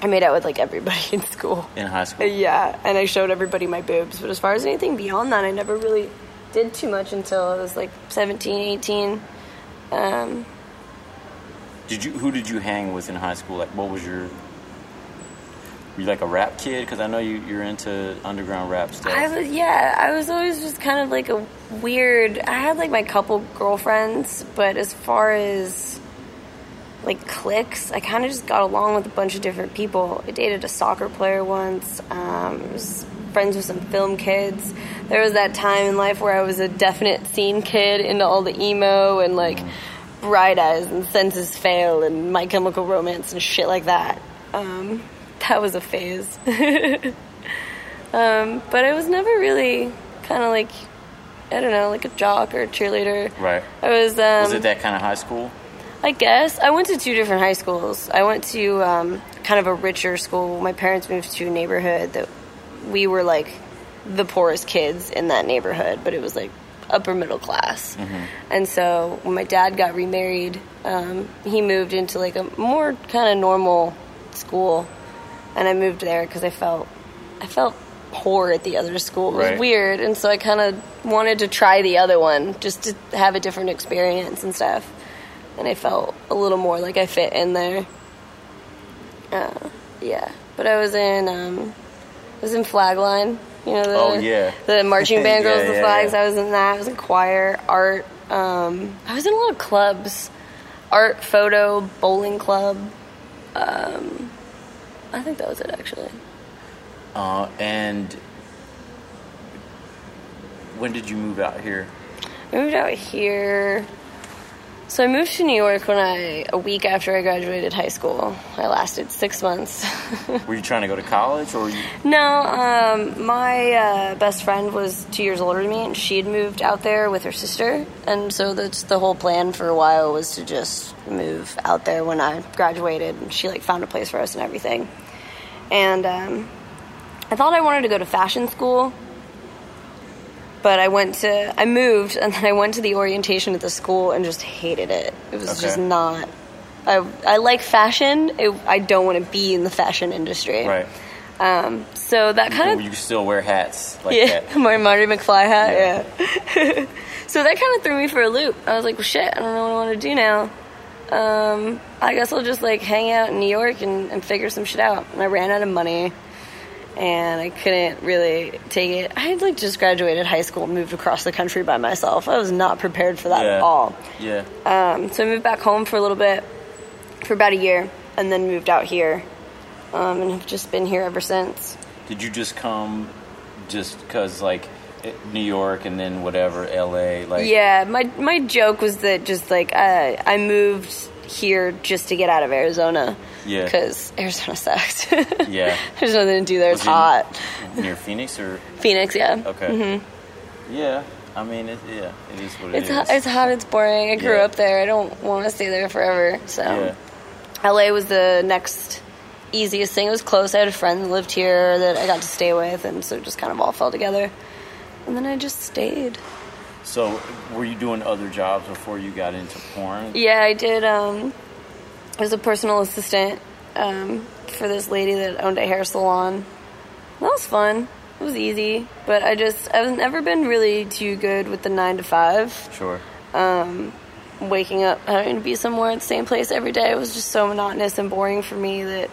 I made out with like everybody in school. In high school. Yeah, and I showed everybody my boobs. But as far as anything beyond that, I never really did too much until I was like 17, 18. Um, Did you? Who did you hang with in high school? Like, what was your? Were you like a rap kid? Because I know you you're into underground rap stuff. I was, yeah, I was always just kind of like a weird. I had like my couple girlfriends, but as far as like cliques, I kind of just got along with a bunch of different people. I dated a soccer player once. Um, was friends with some film kids. There was that time in life where I was a definite scene kid into all the emo and like bright eyes and senses fail and My Chemical Romance and shit like that. Um, that was a phase. Um, but I was never really kind of like, I don't know, like a jock or a cheerleader. Right. I was, um, was it that kind of high school? I guess. I went to two different high schools. I went to um, kind of a richer school. My parents moved to a neighborhood that we were like the poorest kids in that neighborhood, but it was like upper middle class. And so when my dad got remarried, um, he moved into like a more kind of normal school, and I moved there because I felt I felt poor at the other school. It was Right. weird, and so I kind of wanted to try the other one just to have a different experience and stuff. And I felt a little more like I fit in there. Uh, yeah, but I was in um, I was in Flagline. You know the Oh, yeah. the marching band girls Yeah, with yeah, flags. I was in that. I was in choir, art. Um, I was in a lot of clubs, art, photo, bowling club. Um, I think that was it actually. Uh, and when did you move out here? I moved out here. So I moved to New York when I a week after I graduated high school. I lasted six months. Were you trying to go to college, or you, no, um, my uh, best friend was two years older than me, and she had moved out there with her sister, and so that's the whole plan for a while was to just move out there when I graduated. And she like found a place for us and everything. And um, I thought I wanted to go to fashion school, but I went to I moved and then I went to the orientation at the school and just hated it. It was Okay. just not. I I like fashion. It, I don't want to be in the fashion industry. right? Um, so that kind of you still wear hats like yeah, that? my Marty McFly hat. Yeah. Yeah. so that kind of threw me for a loop. I was like, well, shit, I don't know what I want to do now. Um, I guess I'll just like hang out in New York and, and figure some shit out. And I ran out of money, and I couldn't really take it. I had like just graduated high school and moved across the country by myself. I was not prepared for that yeah. at all. Yeah. Um, so I moved back home for a little bit, for about a year, and then moved out here. Um, and have just been here ever since. Did you just come just because like New York and then whatever LA? Like Yeah, my my joke was that just like uh, I moved here just to get out of Arizona. Yeah. Because Arizona sucks. Yeah. There's nothing to do there. It's Was it- hot. near Phoenix or Phoenix, yeah. okay. Mm-hmm. Yeah. I mean, it, yeah, it is what it. It's is. it's hot. It's boring. I grew Yeah. up there. I don't want to stay there forever. So, yeah. LA was the next easiest thing. It was close. I had a friend that lived here that I got to stay with, and so it just kind of all fell together. And then I just stayed. So, were you doing other jobs before you got into porn? Yeah, I did. Um, I was a personal assistant um, for this lady that owned a hair salon. That was fun. It was easy, but I just I've never been really too good with the nine to five. Sure. Waking up having to be somewhere at the same place every day was just so monotonous and boring for me that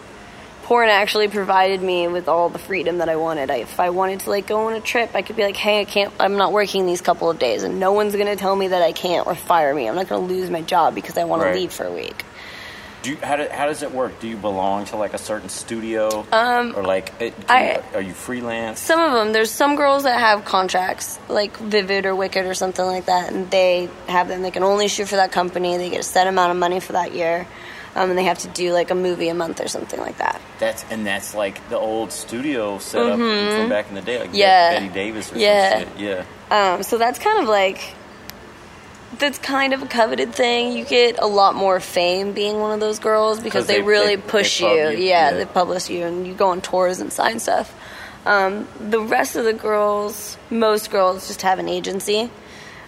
porn actually provided me with all the freedom that I wanted. I, if I wanted to like go on a trip, I could be like, "Hey, I can't. I'm not working these couple of days, and no one's gonna tell me that I can't or fire me. I'm not gonna lose my job because I want Right. to leave for a week." Do you, how, do, how does it work? Do you belong to like a certain studio, um, or like it, I- you, are you freelance? Some of them, there's some girls that have contracts, like Vivid or Wicked or something like that, and they have them. They can only shoot for that company. They get a set amount of money for that year, um, and they have to do like a movie a month or something like that. That's and that's like the old studio setup from back in the day, like Mm-hmm. Yeah. Bette Davis or Yeah. Yeah. Um, so that's kind of like that's kind of a coveted thing. You get a lot more fame being one of those girls because they, they- really they- push they you. you, Yeah, yeah. they publish you and you go on tours and sign stuff. Um, the rest of the girls, most girls, just have an agency.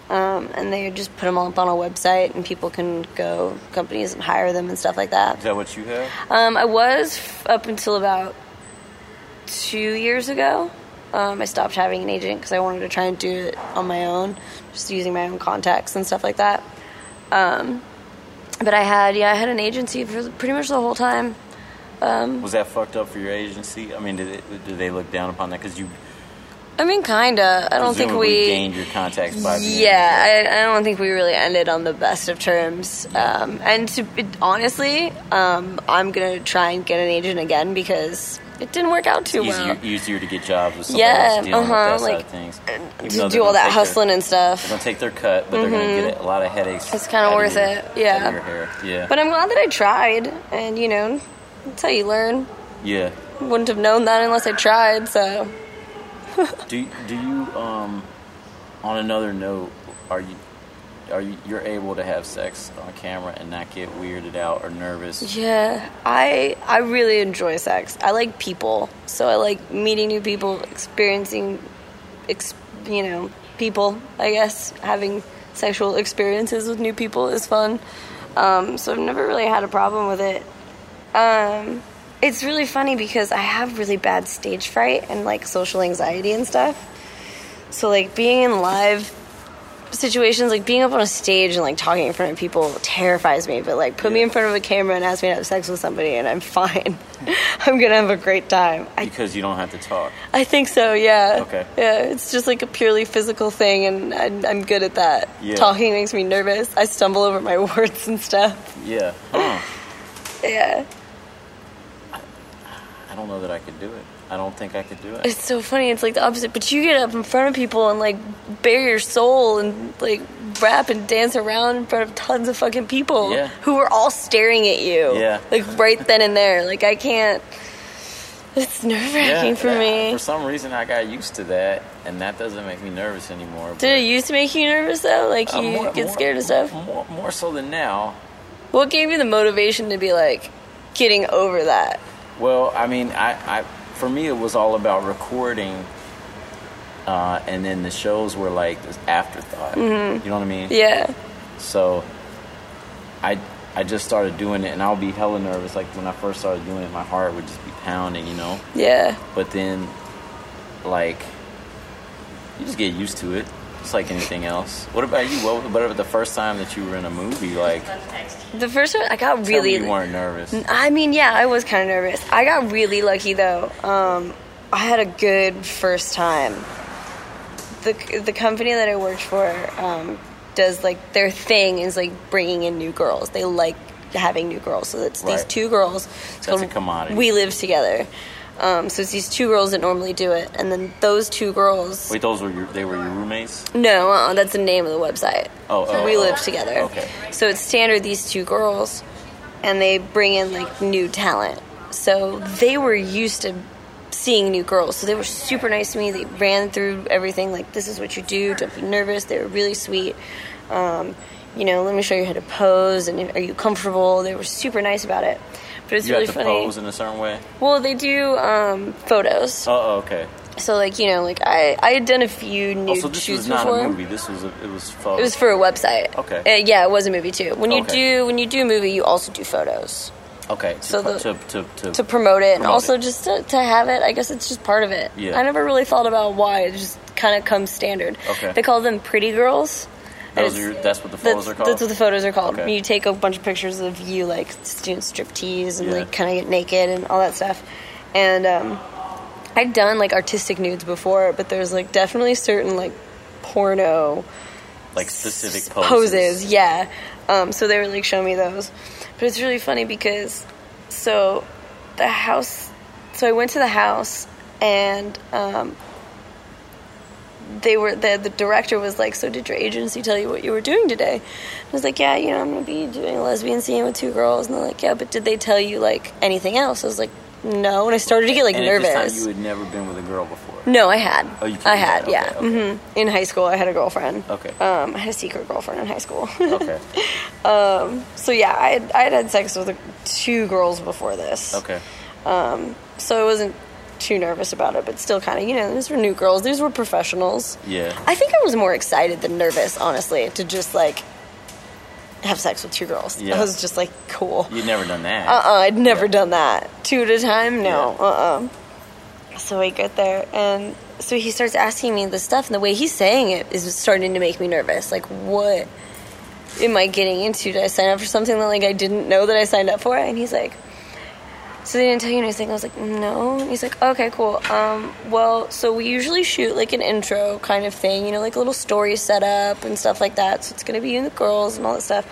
Um, and they just put them all up on a website, and people can go companies and hire them and stuff like that. Is that what you have? Um, I was f- up until about two years ago. Um, I stopped having an agent because I wanted to try and do it on my own, just using my own contacts and stuff like that. Um, but I had, yeah, I had an agency for pretty much the whole time. Was that fucked up for your agency? I mean, did, it, did they look down upon that because you I mean, kinda. I don't think presumably we. gained your contacts by being Yeah, I, I don't think we really ended on the best of terms. Um, and to it, honestly, um, I'm gonna try and get an agent again because it didn't work out too easier, well. easier to get jobs with somebody Yeah, else dealing uh-huh, with that side like, of things. Even though To they're do all gonna that take hustling Their, and they're stuff. gonna take their cut, but they're gonna get a lot of headaches. It's kinda out worth your- it, out yeah. of your hair. Yeah. But I'm glad that I tried, and you know, that's how you learn. yeah. Wouldn't have known that unless I tried. So Do do you um on another note are you are you you're able to have sex on camera and not get weirded out or nervous? yeah, I I really enjoy sex. I like people, so I like meeting new people, experiencing, ex, you know, people. I guess having sexual experiences with new people is fun. Um, so I've never really had a problem with it. Um, it's really funny because I have really bad stage fright and like social anxiety and stuff. So like being in live situations, like being up on a stage and like talking in front of people terrifies me. But like put me in front of a camera and ask me to have sex with somebody and I'm fine. I'm gonna have a great time. I Because you don't have to talk. I think so. Yeah. Okay. Yeah, it's just like a purely physical thing, and I'm, I'm good at that. Yeah. Talking makes me nervous. I stumble over my words and stuff. Yeah. Huh. Yeah. I don't know that I could do it. I don't think I could do it. It's so funny. It's like the opposite. But you get up in front of people and like bare your soul and like rap and dance around in front of tons of fucking people Yeah. who are all staring at you. Yeah. Like right then and there. Like I can't. It's nerve wracking for yeah, me. For some reason, I got used to that, and that doesn't make me nervous anymore. Did it used to make you nervous though? Like Uh, you more- get more- scared of stuff? More, more so than now. What gave you the motivation to be like getting over that? Well, I mean, I, I for me it was all about recording, uh, and then the shows were like this afterthought. You know what I mean? Mm-hmm. Yeah. So, I I just started doing it, and I'll be hella nervous. Like when I first started doing it, my heart would just be pounding, you know. Yeah. But then, like, you just get used to it. It's like anything else. What about you? What, what about the first time that you were in a movie? Like, The first one I got really you weren't nervous. I mean, yeah, I was kind of nervous. I got really lucky though. Um, I had a good first time. The the company that I worked for um, does like their thing is like bringing in new girls. They like having new girls. So it's these two girls. It's That's a commodity. We live together. Um, so it's these two girls that normally do it, and then those two girls. Wait, those were your, they were your roommates? No, uh, that's the name of the website. Oh, oh, we oh. live together. Okay. So it's standard these two girls, and they bring in like new talent. So they were used to seeing new girls. So they were super nice to me. They ran through everything like this is what you do. Don't be nervous. They were really sweet. Um, you know, let me show you how to pose, and are you comfortable? They were super nice about it. But it's You really have to funny. pose in a certain way. Well, they do um, photos. Oh, oh, okay. So like you know, like I I had done a few Oh, nude so this shoots was not before. a movie. This was a, it was photo. It was for a website. Okay. Uh, yeah, it was a movie too. When you Okay. do when you do a movie, you also do photos okay. To, so pro- the- to, to, to, to promote it, and Promote also it. just to, to have it. I guess it's just part of it. Yeah. I never really thought about why. It just kind of comes standard. Okay. They call them pretty girls. Those are your, that's what the photos are called. that's what the photos are called. Okay. You take a bunch of pictures of you like doing striptease and Yeah. like kind of get naked and all that stuff. And um, I'd done like artistic nudes before, but there's like definitely certain like porno like specific poses. poses. yeah. Um, so they were like showing me those, but it's really funny because so the house. So I went to the house and um, they were the the director was like, "So did your agency tell you what you were doing today?" I was like, "Yeah, you know, I'm gonna be doing a lesbian scene with two girls." And they're like, "Yeah, but did they tell you like anything else?" I was like, "No," and I started to get like and nervous. At this time, you had never been with a girl before. no, I had. Oh, you I had, yeah. Okay. hmm In high school, I had a girlfriend. Okay. Um, I had a secret girlfriend in high school. okay. Um, so yeah, I had, I had had sex with two girls before this. Okay. Um, so it wasn't too nervous about it, but still kind of, you know, these were new girls. These were professionals. Yeah. I think I was more excited than nervous, honestly, to just like have sex with two girls. Yeah. I was just like, cool. You'd never done that. Uh uh-uh, uh, i would never done that. Two at a time? No. Yeah. Uh uh So I get there, and so he starts asking me the stuff, and the way he's saying it is starting to make me nervous. Like, what am I getting into? Did I sign up for something that like I didn't know that I signed up for? And he's like, so they didn't tell you anything. I was like, no. And he's like, okay, cool. Um, well, so we usually shoot like an intro kind of thing, you know, like a little story set up and stuff like that. So it's gonna be you and the girls and all that stuff.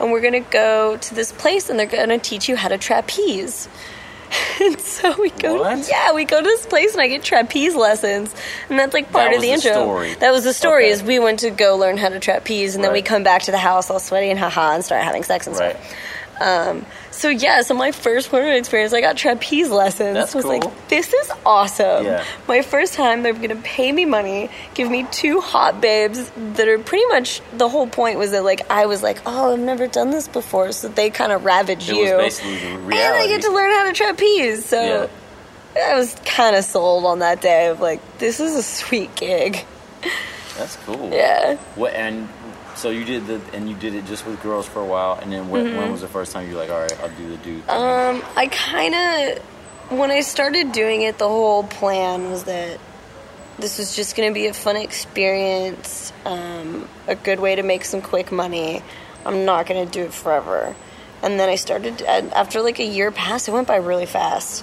And we're gonna go to this place and they're gonna teach you how to trapeze. and so we go, What? yeah, we go to this place and I get trapeze lessons, and that's like part That of the the intro. story. That was the story. Okay. Is we went to go learn how to trapeze, and then we come back to the house all sweaty and haha and start having sex and Right. Um, so yeah, so my first porno experience, I got trapeze lessons. That's was cool. like, this is awesome. Yeah. My first time, they're gonna pay me money, give me two hot babes that are pretty much the whole point was that like I was like, oh, I've never done this before, so they kind of ravage It you. was basically the and I get to learn how to trapeze. So I was kind of sold on that day of like, this is a sweet gig. That's cool. Yeah. What and so you did the and you did it just with girls for a while, and then when, Mm-hmm. when was the first time you were like, all right, I'll do the dude? thing? Um, I kind of, when I started doing it, the whole plan was that this was just going to be a fun experience, um, a good way to make some quick money. I'm not going to do it forever. And then I started, after like a year passed, it went by really fast.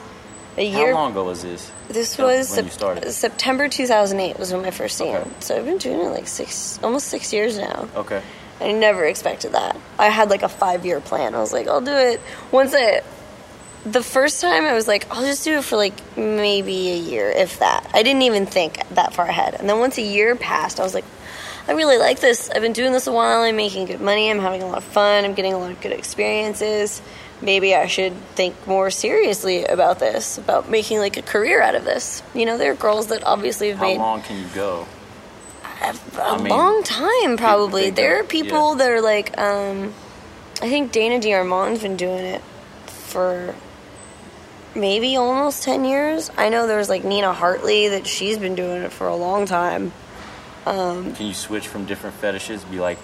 A year. How long ago was this? This So, was when you Sep- started. September 2008 was when my first scene. Okay. So I've been doing it like six, almost six years now. Okay. I never expected that. I had like a five year plan. I was like, I'll do it once I the first time I was like, I'll just do it for like maybe a year, if that. I didn't even think that far ahead. And then once a year passed, I was like, I really like this. I've been doing this a while. I'm making good money. I'm having a lot of fun. I'm getting a lot of good experiences. Maybe I should think more seriously about this, about making like a career out of this. You know, there are girls that obviously have How made How long can you go? a I mean, a long time probably. There are people yeah. that are like, um, I think Dana D'Armond's been doing it for maybe almost 10 years. I know there's like Nina Hartley that she's been doing it for a long time. Can you switch from different fetishes? Be like,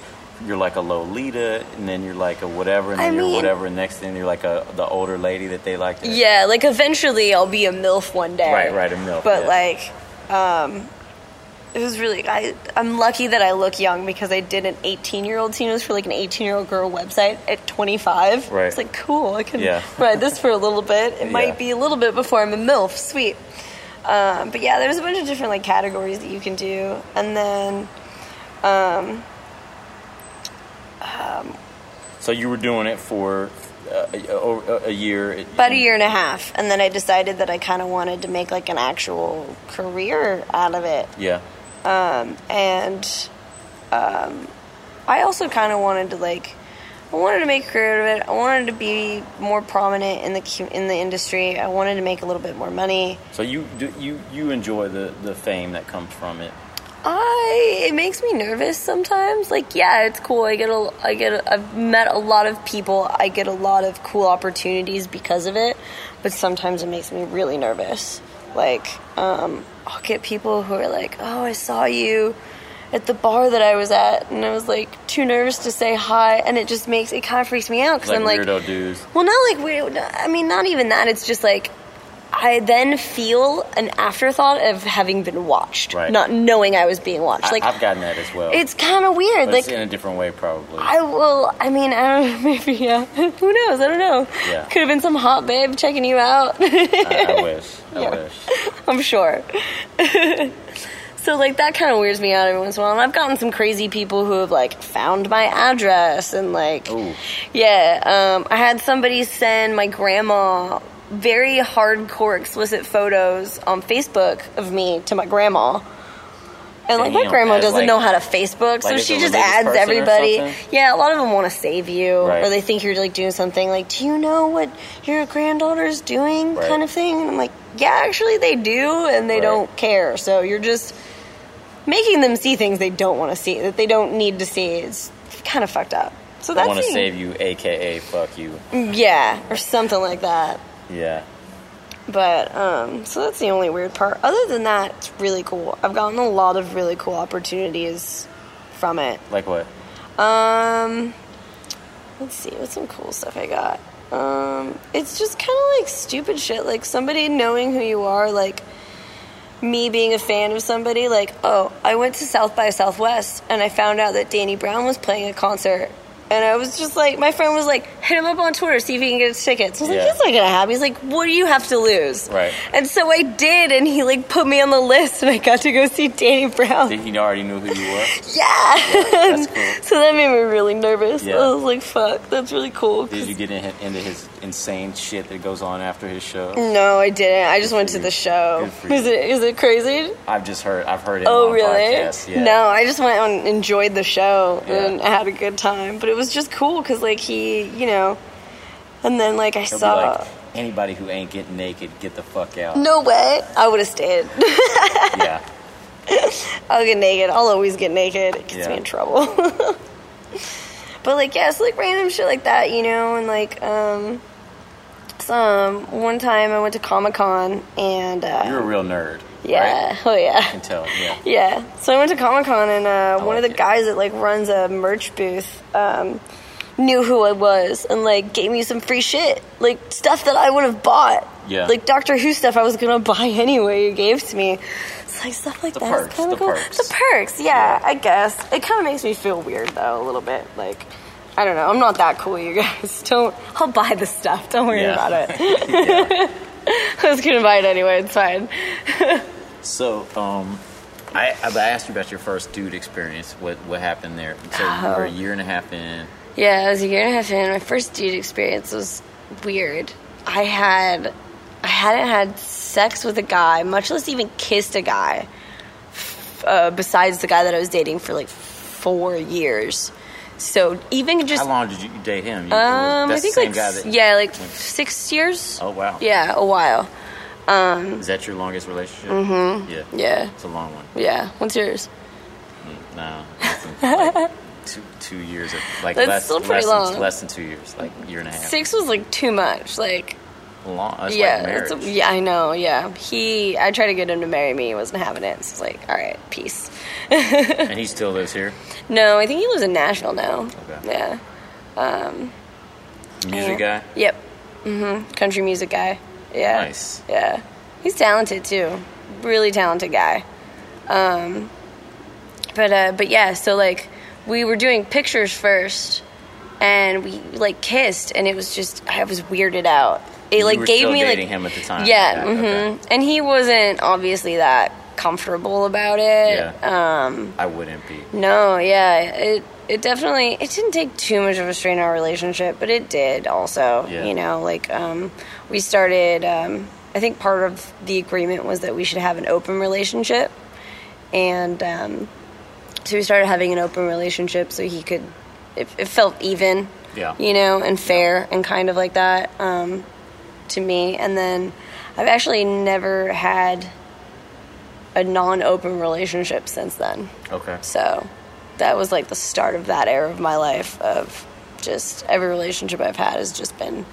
you're like a Lolita, and then you're like a whatever, and I then you're mean- whatever. And next thing you're like a the older lady that they like. To, Yeah, like eventually I'll be a MILF one day. Right, right, a MILF, But yeah. like, um, it was really, I, I'm lucky that I look young because I did an 18 year old team. It was for like an 18 year old girl website at 25. Right. It's like, cool, I can Yeah. ride this for a little bit. It Yeah. might be a little bit before I'm a MILF. Sweet. Um, but yeah, there's a bunch of different like categories that you can do. And then, um, So you were doing it for uh, a, a, a year. about a year and a half. And then I decided that I kind of wanted to make like an actual career out of it. Yeah. um, and um, I also kind of wanted to like I wanted to make a career out of it. I wanted to be more prominent in the in the industry. I wanted to make a little bit more money. So you do, you you enjoy the the fame that comes from it. I it makes me nervous sometimes. Like yeah, it's cool. I get a I get a, I've met a lot of people. I get a lot of cool opportunities because of it. But sometimes it makes me really nervous. Like um, I'll get people who are like, "Oh, I saw you." At the bar that I was at, and I was like too nervous to say hi, and it just makes it kind of freaks me out because Like I'm like, weirdo dudes. well, not like weird. I mean, not even that. It's just like I then feel an afterthought of having been watched, Right. not knowing I was being watched. I, Like I've gotten that as well. it's kind of weird. but like it's in a different way, probably. I will. I mean, I don't know. Maybe yeah. Who knows? I don't know. Yeah. Could have been some hot babe checking you out. I, I wish. I Yeah. wish. I'm sure. so like that kind of weirds me out every once in a while. And I've gotten some crazy people who have like found my address and like Ooh. yeah. Um, I had somebody send my grandma very hardcore explicit photos on Facebook of me to my grandma. And like my grandma doesn't like- know how to Facebook, so like she just adds everybody. Yeah, a lot of them want to save you, Right. or they think you're like doing something like, "Do you know what your granddaughter's doing?" Right. kind of thing. And I'm like, "Yeah, actually they do, and they Right. don't care." So you're just making them see things they don't want to see, that they don't need to see. It's kind of fucked up. So I want to save you, aka fuck you. Mm, yeah, or something like that. Yeah. But um, so that's the only weird part. Other than that, it's really cool. I've gotten a lot of really cool opportunities from it. Like what? Um, let's see, what's some cool stuff I got? Um, it's just kind of like stupid shit. Like somebody knowing who you are, like me being a fan of somebody. Like, oh, I went to South by Southwest and I found out that Danny Brown was playing a concert. And I was just like, my friend was like, hit him up on Twitter, see if he can get his tickets. I was Yeah. like, he's not gonna have. He's like, what do you have to lose? Right. And so I did, and he like put me on the list, and I got to go see Danny Brown. Did he already knew who you were? Yeah. that's cool. so that made me really nervous. Yeah. I was like, fuck, that's really cool. Did you get in, into his insane shit that goes on after his show? No, I didn't. I just went to you. the show. Is it is it crazy? I've just heard. I've heard it. Oh, on really? Podcasts. Yeah. No, I just went and enjoyed the show Yeah. and I had a good time. But it was just cool because like he, you know, and then like I He'll saw. like, anybody who ain't getting naked, get the fuck out. no way. I would have stayed. Yeah. I'll get naked. I'll always get naked. It gets Yeah. me in trouble. but like yeah, it's like random shit like that, you know, and like um some one time I went to Comic Con and uh You're a real nerd. Yeah, Right? oh I yeah. can tell. Yeah. Yeah. So I went to Comic Con and uh, one like of the it. guys that like runs a merch booth um, knew who I was and like gave me some free shit, like stuff that I would have bought. Yeah. Like Doctor Who stuff I was gonna buy anyway. He gave to me. It's like stuff like The that. perks, kind the of cool. perks. The perks. Yeah, I guess it kind of makes me feel weird though a little bit. Like. I don't know. I'm not that cool, you guys. Don't. I'll buy the stuff. Don't worry Yeah. about it. I was gonna buy it anyway. It's fine. So, um, I, I asked you about your first dude experience. What what happened there? So you were a year and a half in. Yeah, I was a year and a half in. My first dude experience was weird. I had I hadn't had sex with a guy, much less even kissed a guy. Uh, besides the guy that I was dating for like four years, so even just How long did you date him? You, um, I think the same like guy that. yeah, like six years. Oh wow. Yeah, a while. Um, Is that your longest relationship? Mm-hmm. Yeah. Yeah, It's a long one. yeah. What's yours? No, like two two years, of, like That's less, still pretty less, long. Than, less than two years, like year and a half. Six was like too much. Like long. That's yeah, like marriage. a, yeah, I know. Yeah, he. I tried to get him to marry me. He wasn't having it. So it's like, all right, peace. and he still lives here. No, I think he lives in Nashville now. Okay. Yeah. Music Yeah. guy. Yep. Mm-hmm. Country music guy. Yeah. Nice. Yeah. He's talented too. Really talented guy. Um but uh but yeah, so like we were doing pictures first and we like kissed and it was just I was weirded out. It like were gave me dating like him at the time. Yeah, Okay. mhm. And he wasn't obviously that comfortable about it. Yeah. Um I wouldn't be. no, yeah, it it definitely it didn't take too much of a strain on our relationship, but it did also. Yeah. You know, like um, we started. Um, I think part of the agreement was that we should have an open relationship, and um, so we started having an open relationship so he could. It, it felt even. Yeah. You know, and fair and kind of like that um, to me, and then I've actually never had a non-open relationship since then. Okay. So that was like the start of that era of my life of just every relationship I've had has just been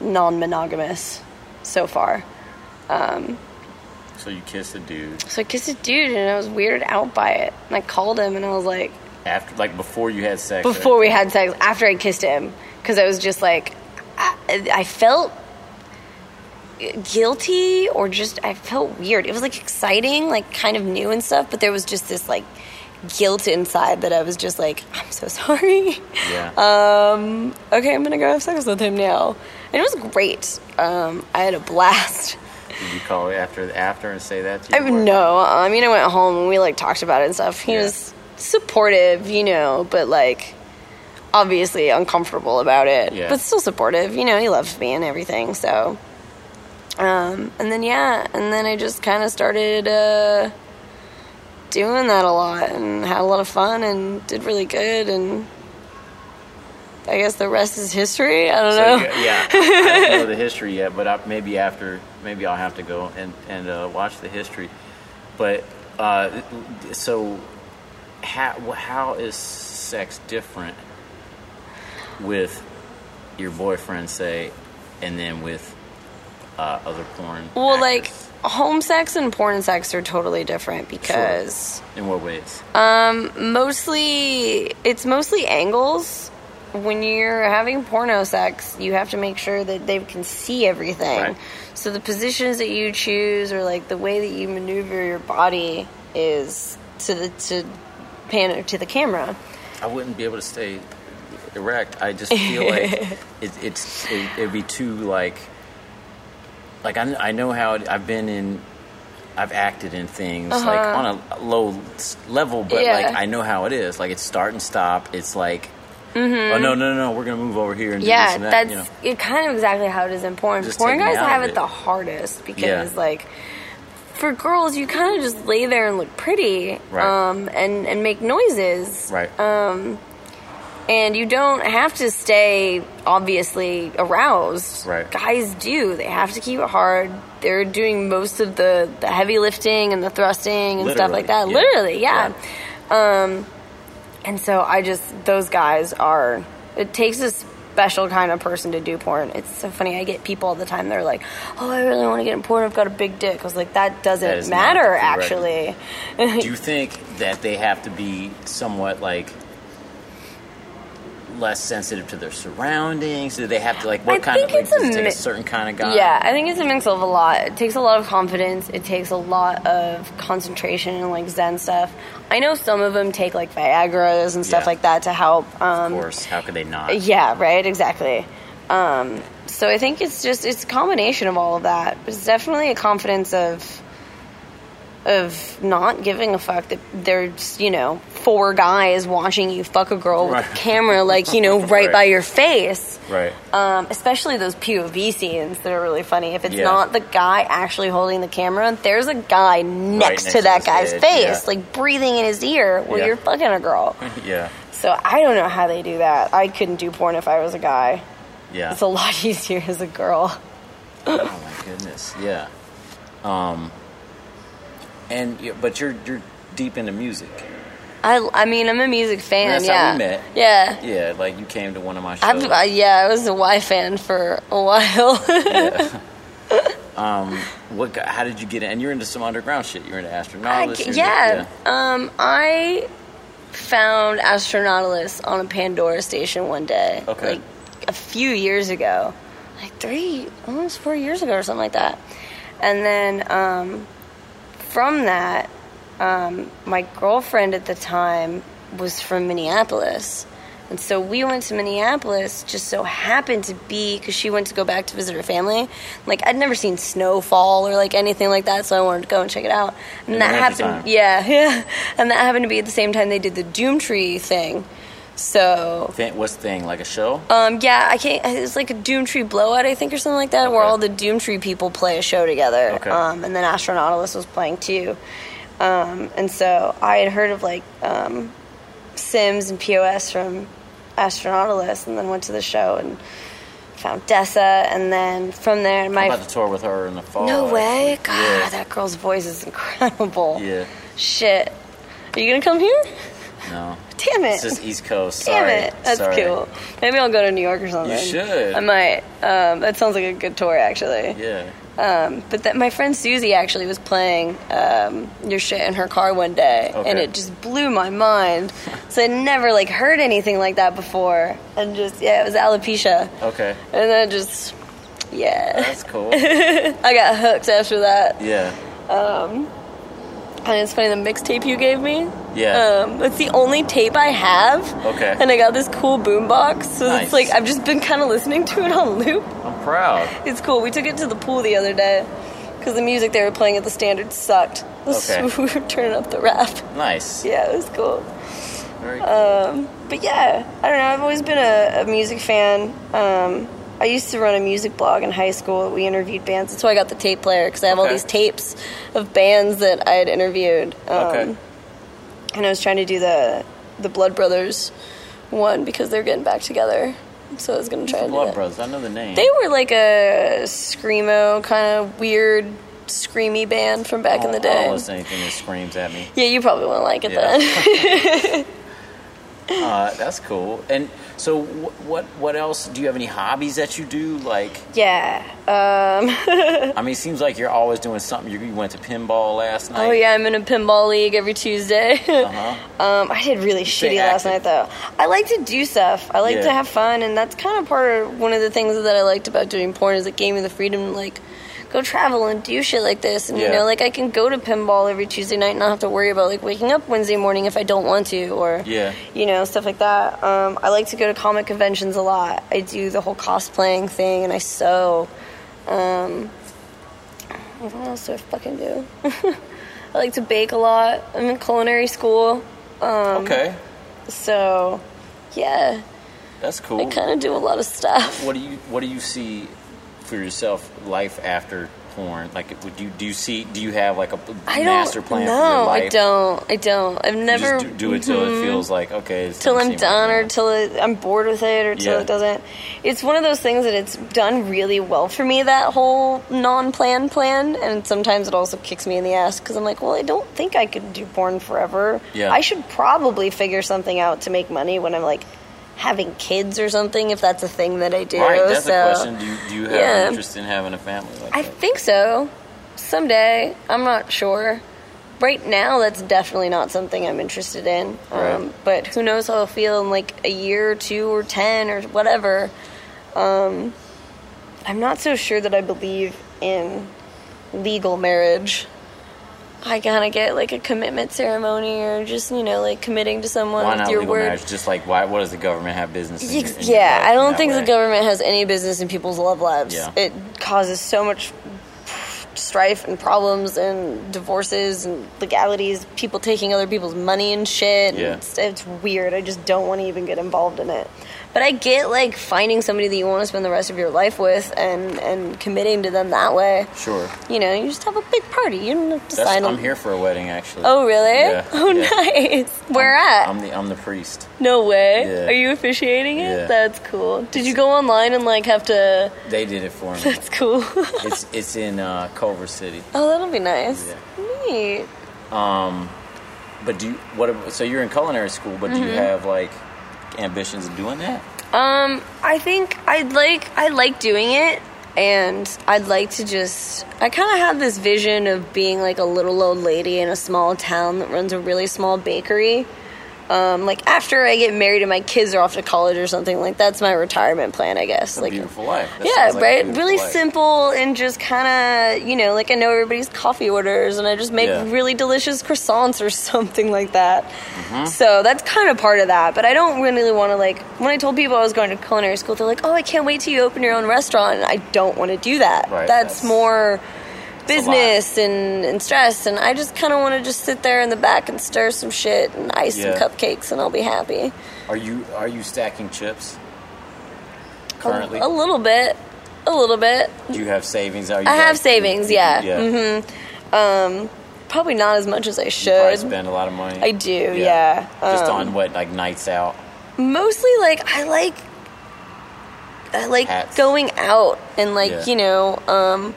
non-monogamous so far. Um, So you kissed a dude So I kissed a dude and I was weirded out by it. And I called him and I was like, after, like before you had sex. before we had sex, after I kissed him, because I was just like, I, I felt guilty or just I felt weird. It was like exciting, like kind of new and stuff, but there was just this like guilt inside that I was just like, I'm so sorry. Yeah. Um, okay, I'm gonna go have sex with him now. And it was great. Um, I had a blast. Did you call after after and say that? To I mean, no, I mean, I went home and we like talked about it and stuff. He Yeah. was supportive, you know, but like obviously uncomfortable about it, Yeah. but still supportive. You know, he loves me and everything. So, um, and then yeah, and then I just kind of started uh, doing that a lot and had a lot of fun and did really good and. I guess the rest is history. I don't So, know. yeah, yeah. I don't know the history yet, but I, maybe after, maybe I'll have to go and and uh, watch the history. But uh, so, how how is sex different with your boyfriend, say, and then with uh, other porn? Well, like home sex and porn sex are totally different because in what ways? Um, mostly it's mostly angles. When you're having porno sex, you have to make sure that they can see everything. Right. So the positions that you choose or like the way that you maneuver your body is to the to pan to the camera. I wouldn't be able to stay erect. I just feel like it, it's it, it'd be too like like I, I know how it, I've been in. I've acted in things like on a low level, but Uh-huh. Yeah. like I know how it is. Like it's start and stop. It's like, oh no, no, no, no, we're gonna move over here and do Mm-hmm. Yeah, this and that. that's you know, it kind of exactly how it is in porn. Just porn guys have it it. the hardest because Yeah. like for girls you kind of just lay there and look pretty Right. um, and and make noises right? uh, and you don't have to stay obviously aroused Right. guys do they have to keep it hard they're doing most of the the heavy lifting and the thrusting and stuff like that Literally, yeah. literally yeah. Um, and so I just those guys are. It takes a special kind of person to do porn. It's so funny. I get people all the time. They're like, "Oh, I really want to get in porn. I've got a big dick." I was like, "That doesn't That matter, actually." Do you think that they have to be somewhat like less sensitive to their surroundings? Do they have to like what I kind of like a does it take mi- a certain kind of guy? Yeah, I think it's a mix of a lot. It takes a lot of confidence. It takes a lot of concentration and like Zen stuff. I know some of them take like Viagra's and stuff Yeah. like that to help. Um, Of course. How could they not? Yeah, right, exactly. Um, so I think it's just it's a combination of all of that. But it's definitely a confidence of of not giving a fuck that there's you know four guys watching you fuck a girl with a camera like you know right, Right. by your face Right. um, especially those POV scenes that are really funny. If it's Yeah. not the guy actually holding the camera, there's a guy next, next to to that his guy's face, yeah. like breathing in his ear while Yeah. you're fucking a girl. yeah. So I don't know how they do that. I couldn't do porn if I was a guy. Yeah. It's a lot easier as a girl. Oh my goodness, yeah. Um, and you- but you're you're deep into music. I, I mean, I'm a music fan. That's yeah. how we met. Yeah. Yeah, like you came to one of my shows. I've, yeah, I was a Y fan for a while. yeah. um, what? How did you get in? And you're into some underground shit. You're into I Astronautalis. you're into- yeah. Um, I found Astronautalis on a Pandora station one day. Okay. Like a few years ago. Like three, almost four years ago or something like that. And then um, from that, um, my girlfriend at the time was from Minneapolis. And so we went to Minneapolis, just so happened to be because she went to go back to visit her family. Like I'd never seen snowfall or like anything like that, so I wanted to go and check it out. And In that happened, yeah, yeah. And that happened to be at the same time they did the Doomtree thing. So Thing, what's the thing? Like a show? um, yeah, I can't. It's like a Doomtree blowout, I think, or something like that, where all the Doomtree people play a show together. Okay. Um, and then Astronautalis was playing too. Um, and so I had heard of like um, Sims and POS from Astronautalis, and then went to the show and found Dessa, and then from there, I'm my about to tour with her in the fall. no way, actually. God, Yeah. that girl's voice is incredible. yeah. Shit, are you gonna come here? No. Damn it. It's just East Coast. Damn Sorry. it, that's Sorry. cool. Maybe I'll go to New York or something. You should. I might. Um, that sounds like a good tour, actually. Yeah. Um, but that my friend Susie actually was playing um, your shit in her car one day, and it just blew my mind. so I'd never like heard anything like that before, and just yeah, it was alopecia, Okay. and then just yeah, That's cool. I got hooked after that. yeah. And it's funny the mixtape you gave me. Yeah. Um, it's the only tape I have. Okay. And I got this cool boombox, so Nice. it's like I've just been kind of listening to it on loop. I'm proud. It's cool. We took it to the pool the other day because the music they were playing at the standard sucked. Okay. So we were turning up the rap. Nice. Yeah, it was cool. Very cool. Um, but yeah, I don't know. I've always been a, a music fan. Um, I used to run a music blog in high school. We interviewed bands. That's why I got the tape player because I have all these tapes of bands that I had interviewed. Um, Okay. And I was trying to do the the Blood Brothers one because they're getting back together. So I was gonna try to do Blood. Brothers. I know the name. They were like a screamo kind of weird screamy band from back in the I day. don't listen to anything that screams at me. Yeah, you probably won't like it Yeah. then. Uh, that's cool. And so, wh- what what else? Do you have any hobbies that you do? Like, yeah. Um, I mean, it seems like you're always doing something. You, you went to pinball last night. oh yeah, I'm in a pinball league every Tuesday. Uh-huh. um, I did really shitty last night though. I like to do stuff. I like Yeah. to have fun, and that's kind of part of one of the things that I liked about doing porn is it gave me the freedom like go travel and do shit like this. And you know, like I can go to pinball every Tuesday night and not have to worry about like waking up Wednesday morning if I don't want to, or Yeah. you know, stuff like that. Um, I like to go to comic conventions a lot. I do the whole cosplaying thing, and I sew. Um, what else do I fucking do? I like to bake a lot. I'm in culinary school, um, Okay, so yeah, that's cool. I kind of do a lot of stuff. What do you What do you see for yourself? Life after porn? Like, would you do you see? Do you have like a I master plan no, for your life? I don't. I don't. I've never just do, do it till it mm-hmm. feels like okay. It's till I'm done or till it, I'm bored with it or till Yeah. it doesn't. It's one of those things that it's done really well for me that whole non-plan plan, and sometimes it also kicks me in the ass because I'm like, well, I don't think I could do porn forever. Yeah. I should probably figure something out to make money when I'm like having kids or something if that's a thing that I do. Right, that's so, the question. Do you, do you have yeah. interest in having a family like I that? think so. Someday. I'm not sure. Right now, that's definitely not something I'm interested in. Um, But who knows how I'll feel in like a year or two or ten or whatever. Um, I'm not so sure that I believe in legal marriage. I gotta get like a commitment ceremony or just, you know, like committing to someone Why with not your legal word. marriage? Just like why? What does the government have business? In in Yeah, I don't think way? the government has any business in people's love lives. Yeah. It causes so much strife and problems and divorces and legalities, people taking other people's money and shit. Yeah. It's, it's weird. I just don't want to even get involved in it. But I get like finding somebody that you want to spend the rest of your life with and and committing to them that way. Sure. You know, you just have a big party. You don't have to That's, sign I'm here for a wedding, actually. Oh really? Yeah, oh yeah. nice. Where at? I'm the I'm the priest. no way. Yeah. Are you officiating it? Yeah. That's cool. Did you go online and like have to? They did it for me. That's cool. it's it's in uh, Culver City. oh, that'll be nice. Yeah. Neat. But do you, what? So you're in culinary school, but do Mm-hmm. you have like ambitions of doing that? Um, I think I'd like I like doing it, and I'd like to just. I kind of have this vision of being like a little old lady in a small town that runs a really small bakery. Um, like after I get married and my kids are off to college or something, like that's my retirement plan, I guess. Like beautiful life. That yeah, like right. Really life. simple and just kind of, you know, like I know everybody's coffee orders, and I just make Yeah. really delicious croissants or something like that. Mm-hmm. So that's kind of part of that. But I don't really want to like. When I told people I was going to culinary school, they're like, "Oh, I can't wait till you open your own restaurant." And I don't want to do that. Right, that's, that's- more business and, and stress and i just kind of want to just sit there in the back and stir some shit and ice Yeah. some cupcakes and i'll be happy Are you are you stacking chips currently? a, a little bit a little bit do you have savings? Are you I have savings, yeah. Mm-hmm. yeah. probably not as much as i should spend a lot of money. I do, yeah. Just Um, on what like nights out. mostly like I like I like Hats. going out and like Yeah. you know um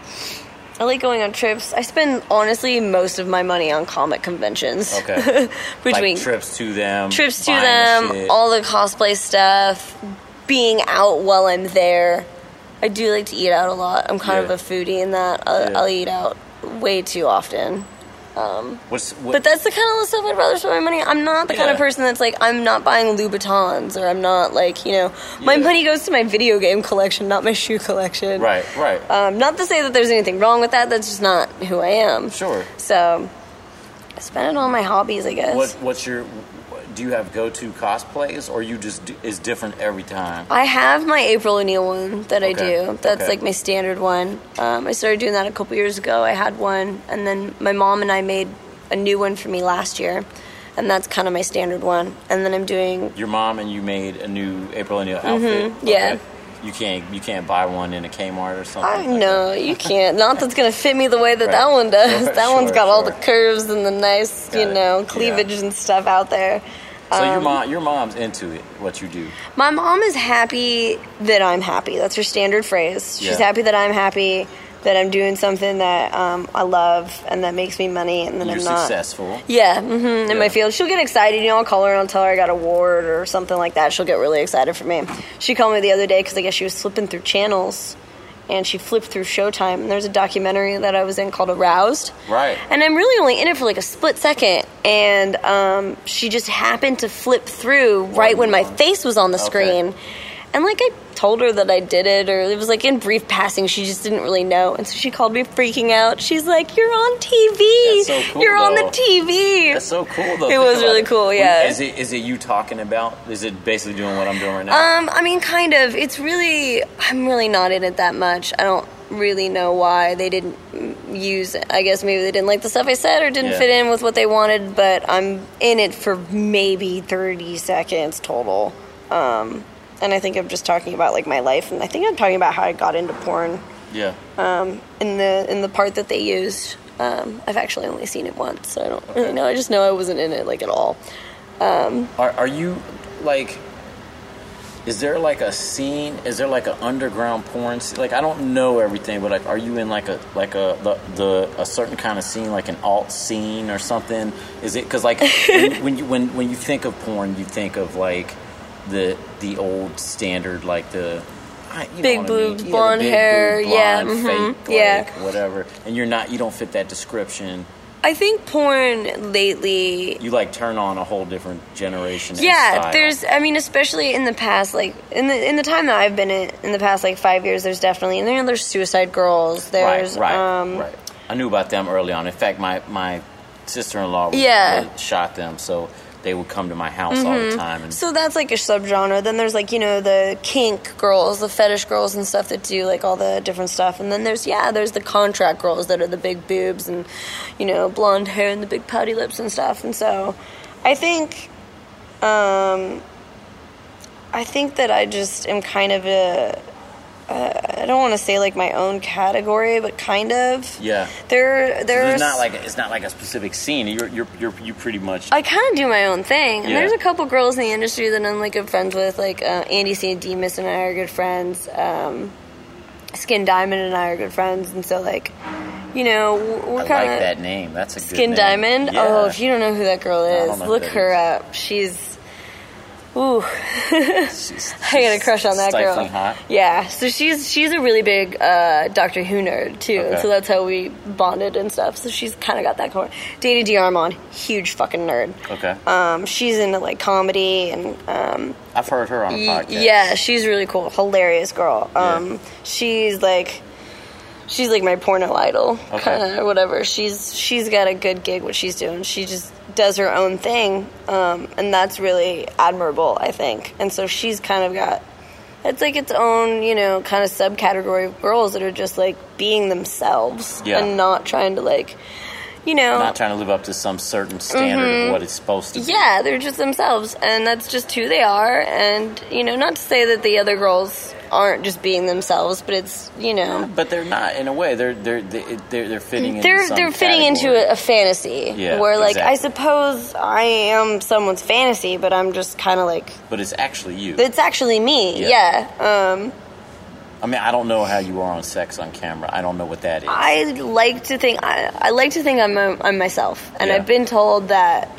I like going on trips. I spend honestly most of my money on comic conventions. Okay. Between like trips to them. trips to them, shit. all the cosplay stuff, being out while I'm there. I do like to eat out a lot. I'm kind Yeah. of a foodie in that. I'll, Yeah. I'll eat out way too often. What's what, But that's the kind of stuff I'd rather spend my money. on. I'm not the kind of person that's like I'm not buying Louboutins or I'm not like you know my Yeah. money goes to my video game collection, not my shoe collection. right, right. Um, not to say that there's anything wrong with that. That's just not who I am. sure. So I spend it on my hobbies, I guess. What what's your do you have go to cosplays or you just do, is different every time? I have my April O'Neil one that I Okay, do. That's okay. like my standard one. Um, I started doing that a couple years ago. I had one, and then my mom and I made a new one for me last year, and that's kind of my standard one. And then I'm doing Your mom and you made a new April O'Neil outfit. Mm-hmm. yeah. Okay. You can't you can't buy one in a Kmart or something. I like know you can't. Not that's gonna fit me the way that Right. that one does. Sure, that one's got all the curves and the nice, Got you it. know, Yeah. cleavage and stuff out there. So your Um, mom your mom's into it. What you do? My mom is happy that I'm happy. That's her standard phrase. She's Yeah. happy that I'm happy, that I'm doing something that um, I love and that makes me money, and that You're I'm not. successful. Yeah, hmm in Yeah. my field. She'll get excited. You know, I'll call her and I'll tell her I got a award or something like that. She'll get really excited for me. She called me the other day because I guess she was flipping through channels and she flipped through Showtime. And there's a documentary that I was in called Aroused. Right. And I'm really only in it for like a split second. And um, she just happened to flip through right when my face was on the Okay. screen. And like I told her that I did it, or it was like in brief passing. She just didn't really know, and so she called me freaking out. She's like, "You're on TV. So cool, You're on the though. TV." That's so cool though. It was really cool, yeah. Is it is it you talking about? Is it basically doing what I'm doing right now? Um, I mean, kind of. It's really, I'm really not in it that much. I don't really know why they didn't use. I guess maybe they didn't like the stuff I said or didn't Yeah. fit in with what they wanted. But I'm in it for maybe 30 seconds total. Um, and I think I'm just talking about like my life, and I think I'm talking about how I got into porn. yeah. Um, in the in the part that they used, um, I've actually only seen it once, so I don't really know. I just know I wasn't in it like at all. Are are you like? Is there like a scene? Is there like an underground porn? Scene? Like I don't know everything, but like, are you in like a like a the, the a certain kind of scene, like an alt scene or something? Is it because like when, when you when when you think of porn, you think of like the the old standard, like the. I- You know Big what I mean? boobs, blonde big hair, boob, yeah, blonde, mhm, fake, yeah. like, whatever. And you're not, you don't fit that description. I think porn lately You like turn on a whole different generation. Yeah, there's. I mean, especially in the past, like in the in the time that I've been in, in the past like five years, there's definitely and then there's Suicide Girls. There's right, right, um, right. I knew about them early on. In fact, my my sister in law Yeah. shot them, so they would come to my house all the time. And Mm-hmm. So that's like a subgenre. Then there's like you know the kink girls, the fetish girls and stuff that do like all the different stuff. And then there's yeah, there's the contract girls that are the big boobs and you know blonde hair and the big pouty lips and stuff. And so I think, um, I think that I just am kind of a. Uh, I don't want to say like my own category, but kind of. yeah, There, there's it's not like it's not like a specific scene. You're you're you're you pretty much I kind of do my own thing, and Yeah. there's a couple girls in the industry that I'm like good friends with. Like uh, Andy. Demas and I are good friends. Um, Skin Diamond and I are good friends, and so like, you know, we're I like kind of that name. That's a good Skin. Diamond. Yeah. Oh, if you don't know who that girl is, look her is. up. She's. Ooh, I got a crush on that girl. hot. Yeah, so she's she's a really big uh, Doctor Who nerd too. Okay. So that's how we bonded and stuff. So she's kind of got that going. Dana DeArmond, huge fucking nerd. Okay, Um, she's into like comedy and um, I've heard her on a podcast. yeah, she's really cool, hilarious girl. Yeah. Um, she's like, she's like my porno idol, Okay. kind of whatever. She's she's got a good gig what she's doing. She just does her own thing, um, and that's really admirable, I think. And so she's kind of got. It's like its own, you know, kind of subcategory of girls that are just like being themselves Yeah. and not trying to like, you know, not trying to live up to some certain standard of what it's supposed to be. Mm-hmm. yeah, they're just themselves, and that's just who they are. And you know, not to say that the other girls aren't just being themselves, but it's you know, But they're not in a way. They're they're they're they're fitting. they're they're fitting into a, a fantasy. Yeah, where like I suppose I am someone's fantasy, but I'm just kind of like But it's actually you. it's actually me. Yeah. Yeah. Um, I mean, I don't know how you are on sex on camera. I don't know what that is. I like to think I, I like to think I'm a, I'm myself, and Yeah. I've been told that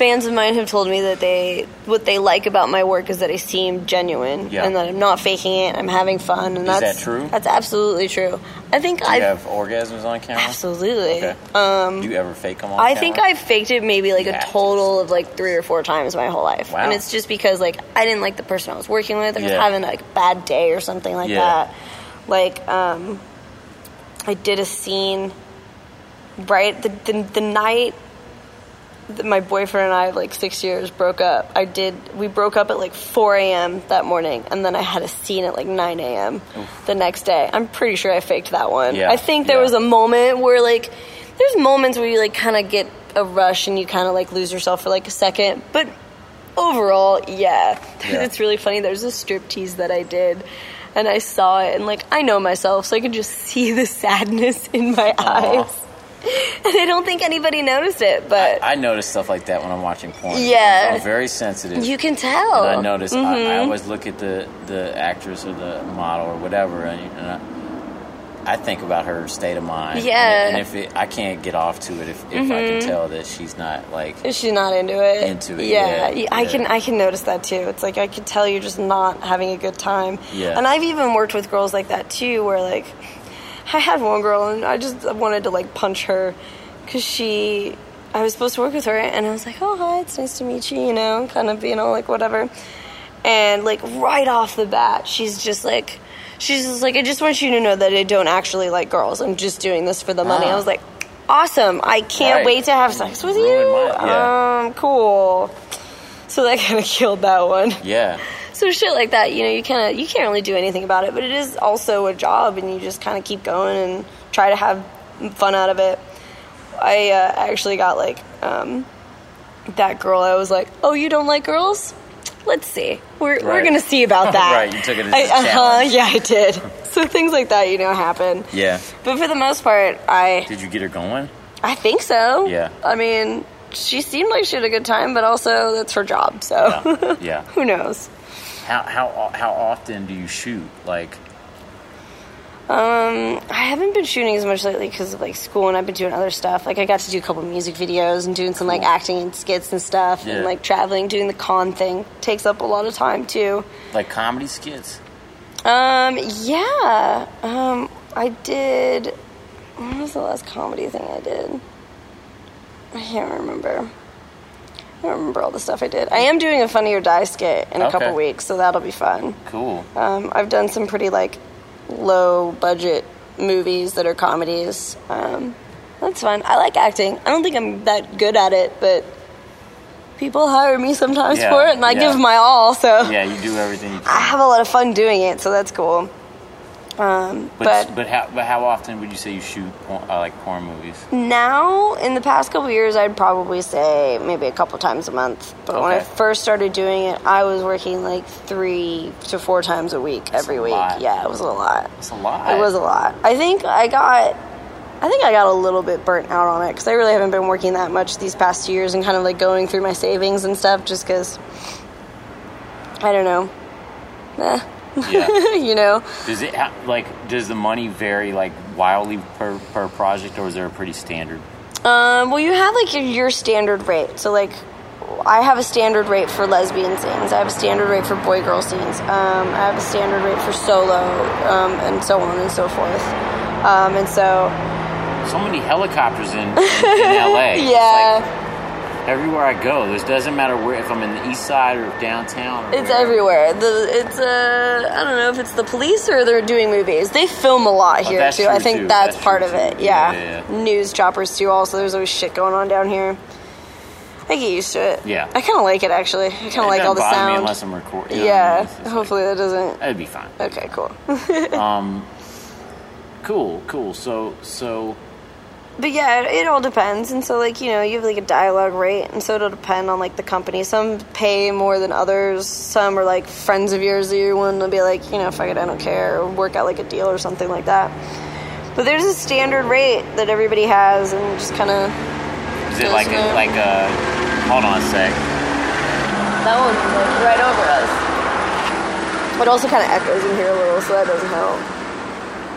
fans of mine have told me that they what they like about my work is that I seem genuine Yeah. and that I'm not faking it. I'm having fun, and Is that's that true? That's absolutely true. I think I have orgasms on camera? absolutely. Okay. Um, Do you ever fake them on I camera? think I've faked it maybe like You a have to. total of like three or four times my whole life, Wow. and it's just because like I didn't like the person I was working with. I was Yeah. having like a bad day or something like Yeah. that. Like um, I did a scene right the the, the night my boyfriend and I like six years broke up. I did we broke up at like four a.m. that morning, and then I had a scene at like nine a.m. the next day. I'm pretty sure I faked that one. Yeah, I think there yeah. was a moment where like there's moments where you like kind of get a rush and you kind of like lose yourself for like a second, but overall, yeah. Yeah. it's really funny. There's a strip tease that I did. And I saw it, and like I know myself, so I could just see the sadness in my eyes. And I don't think anybody noticed it, but I notice stuff like that when I'm watching porn. Yeah. I'm very sensitive. you can tell. And I notice. I, I Mhm. always look at the the actress or the model or whatever, and, and I, I think about her state of mind. Yeah. And, if it, I can't get off to it if, if I can tell that she's not like. She's not into it. Into it, Yeah, yeah, I can I can notice that too. It's like I could tell you're just not having a good time. Yeah. And I've even worked with girls like that too, where like I had one girl and I just wanted to like punch her because she. I was supposed to work with her and I was like, oh hi, it's nice to meet you, you know, kind of you know like whatever. And like right off the bat, she's just like. She's just like, I just want you to know that I don't actually like girls. I'm just doing this for the money. Ah. I was like, awesome. I can't Right. wait to have sex with you. my- yeah. Um, cool. So that kind of killed that one. Yeah. So shit like that, you know, you kind of you can't really do anything about it, but it is also a job, and you just kind of keep going and try to have fun out of it. I uh, actually got like um, that girl. I was like, "Oh, you don't like girls? Let's see. We're we're gonna see about that." Right, you took it as a I- uh-huh, yeah, I did. So things like that, you know, happen. Yeah. But for the most part, I Did you get her going? I think so. Yeah. I mean, she seemed like she had a good time, but also that's her job. So Yeah. yeah. who knows? How how how often do you shoot? Like. Um, I haven't been shooting as much lately because of like school, and I've been doing other stuff. Like I got to do a couple music videos and doing some like acting and skits and stuff, Yeah. and like traveling, doing the con thing takes up a lot of time too. Like comedy skits? Um, yeah. Um, I did. When was the last comedy thing I did? I can't remember. I don't remember all the stuff I did. I am doing a Funny or Die skit in a Okay. couple weeks, so that'll be fun. Cool. Um, I've done some pretty like low budget movies that are comedies. Um, that's fun. I like acting. I don't think I'm that good at it, but people hire me sometimes Yeah, for it, and I yeah. give my all. So Yeah, you do everything you I have a lot of fun doing it. So that's cool. Um, But but but how but how often would you say you shoot porn, uh, like porn movies? now in the past couple years i'd probably say maybe a couple times a month. But when i first started doing it i was working like three to four times a week every a week. lot. yeah it was a lot. It's a lot. it was a lot. I think i got i think i got a little bit burnt out on it because i really haven't been working that much these past two years and kind of like going through my savings and stuff just because i don't know. Eh, Yeah. you know Does it ha- like does the money vary like wildly per per project, or is there a pretty standard? Um, well, you have like your, your standard rate. So, like, I have a standard rate for lesbian scenes. I have a standard rate for boy girl scenes. Um, I have a standard rate for solo, um, and so on and so forth. Um, and so, So many helicopters in, in, in LA. Yeah, everywhere I go, this doesn't matter where if I'm in the east side or downtown. Or it's wherever. everywhere. The it's uh, I don't know if it's the police or they're doing movies. They film a lot here Oh, too. I think too. that's, That's part of it. Yeah. Yeah, yeah, news choppers too. Also, there's always shit going on down here. I get used to it. Yeah. I kind of like it actually. I kind of like all the sound. unless I'm recording. you know, yeah. it's like- Hopefully that doesn't. that'd be fine. Okay, cool. Cool, cool. So so But yeah, it, it all depends. And so, like, you know, you have like a dialogue rate, and so it'll depend on like the company. Some pay more than others. Some are like friends of yours that you're willing to be like, you know, fuck it, I don't care, or work out like a deal or something like that. But there's a standard rate that everybody has, and just kind of is it like a, there. like a hold on a sec? that one's like right over us. It also kind of echoes in here a little, so that doesn't help.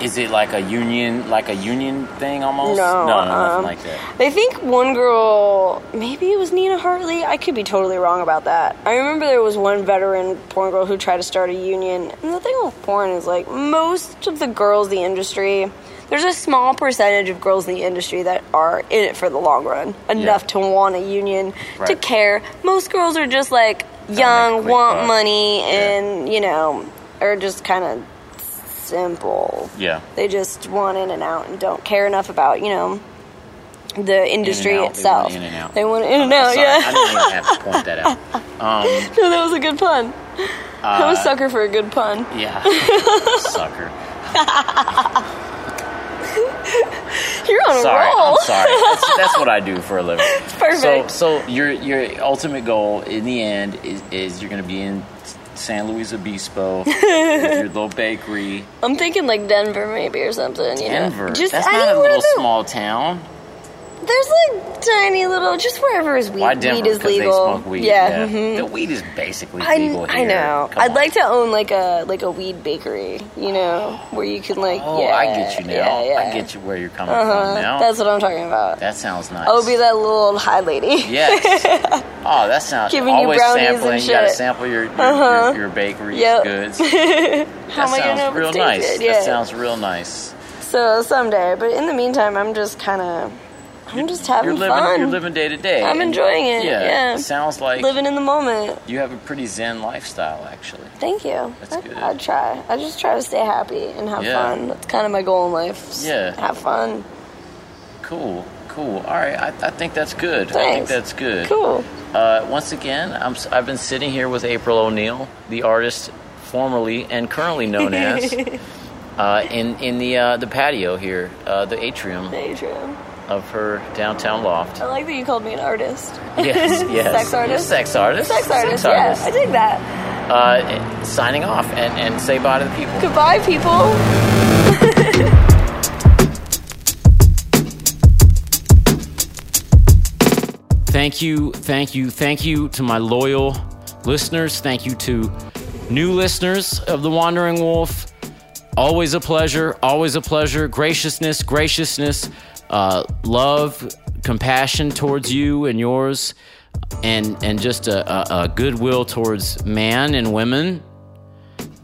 Is it like a union like a union thing almost? No, no, no um, nothing like that. I think one girl, maybe it was Nina Hartley. I could be totally wrong about that. I remember there was one veteran porn girl who tried to start a union. And the thing with porn is like most of the girls in the industry, there's a small percentage of girls in the industry that are in it for the long run, enough Yeah. to want a union, to care. Most girls are just like young, want buck. money, Yeah. and you know, are just kind of simple. Yeah. They just want in and out and don't care enough about, you know, the industry out. They want itself. in and out. They want in and out, Sorry, yeah. I didn't even have to point that out. Um, no, that was a good pun. I'm Uh, a sucker for a good pun. yeah, sucker. You're on a roll. I'm sorry. That's, that's what I do for a living. Perfect. So, so your your ultimate goal in the end is, is you're going to be in San Luis Obispo with your little bakery. I'm thinking like Denver maybe or something. You Denver. Know? Just That's I not a little know. small town. There's like tiny little, just wherever is weed, Why weed Denver? is 'Cause they legal. smoke weed. Yeah. mhm. The weed is basically I, legal here. I know. Come I'd on. like to own like a like a weed bakery, you know, where you can like. Oh, yeah, I get you now. Yeah, yeah. I get you where you're coming Uh-huh. from now. That's what I'm talking about. that sounds nice. I'll be that little old high lady. Yes. Oh, that sounds Giving you always brownies sampling. and You gotta shit. sample your your, Uh-huh. your, your bakery's Yep. goods. How that am I gonna know sounds if real it's nice. tasted? That sounds real nice. So someday, but in the meantime, I'm just kind of, I'm just having You're living. fun. You're living day to day. I'm enjoying it, yeah. It sounds like living in the moment. you have a pretty zen lifestyle, actually. Thank you. That's I, good. I try. I just try to stay happy and have Yeah. fun. That's kind of my goal in life. Yeah. Have fun. Cool. Cool. All right. I, I think that's good. Thanks. I think that's good. Cool. Uh, once again, I'm, I've been sitting here with April O'Neil, the artist formerly and currently known as, uh, in in the uh, the patio here, uh, the atrium Adrian. Of her downtown loft. I like that you called me an artist. Yes, yes. Sex artist? Sex artist. Sex artist. yeah, I dig that. Uh, signing off and, and say bye to the people. Goodbye, people. Thank you, thank you, thank you to my loyal listeners. Thank you to new listeners of The Wandering Wolf. Always a pleasure, always a pleasure. Graciousness, graciousness, uh, love, compassion towards you and yours, and, and just a, a, a goodwill towards man and women.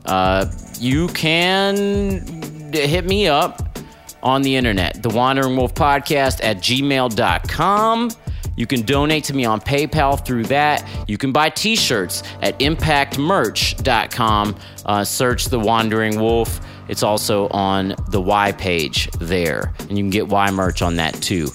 Uh, you can hit me up on the internet, the Wandering Wolf Podcast at gmail.com. You can donate to me on PayPal through that. You can buy t shirts at impactmerch.com. Uh, search The Wandering Wolf. It's also on the Y page there, and you can get Y merch on that too.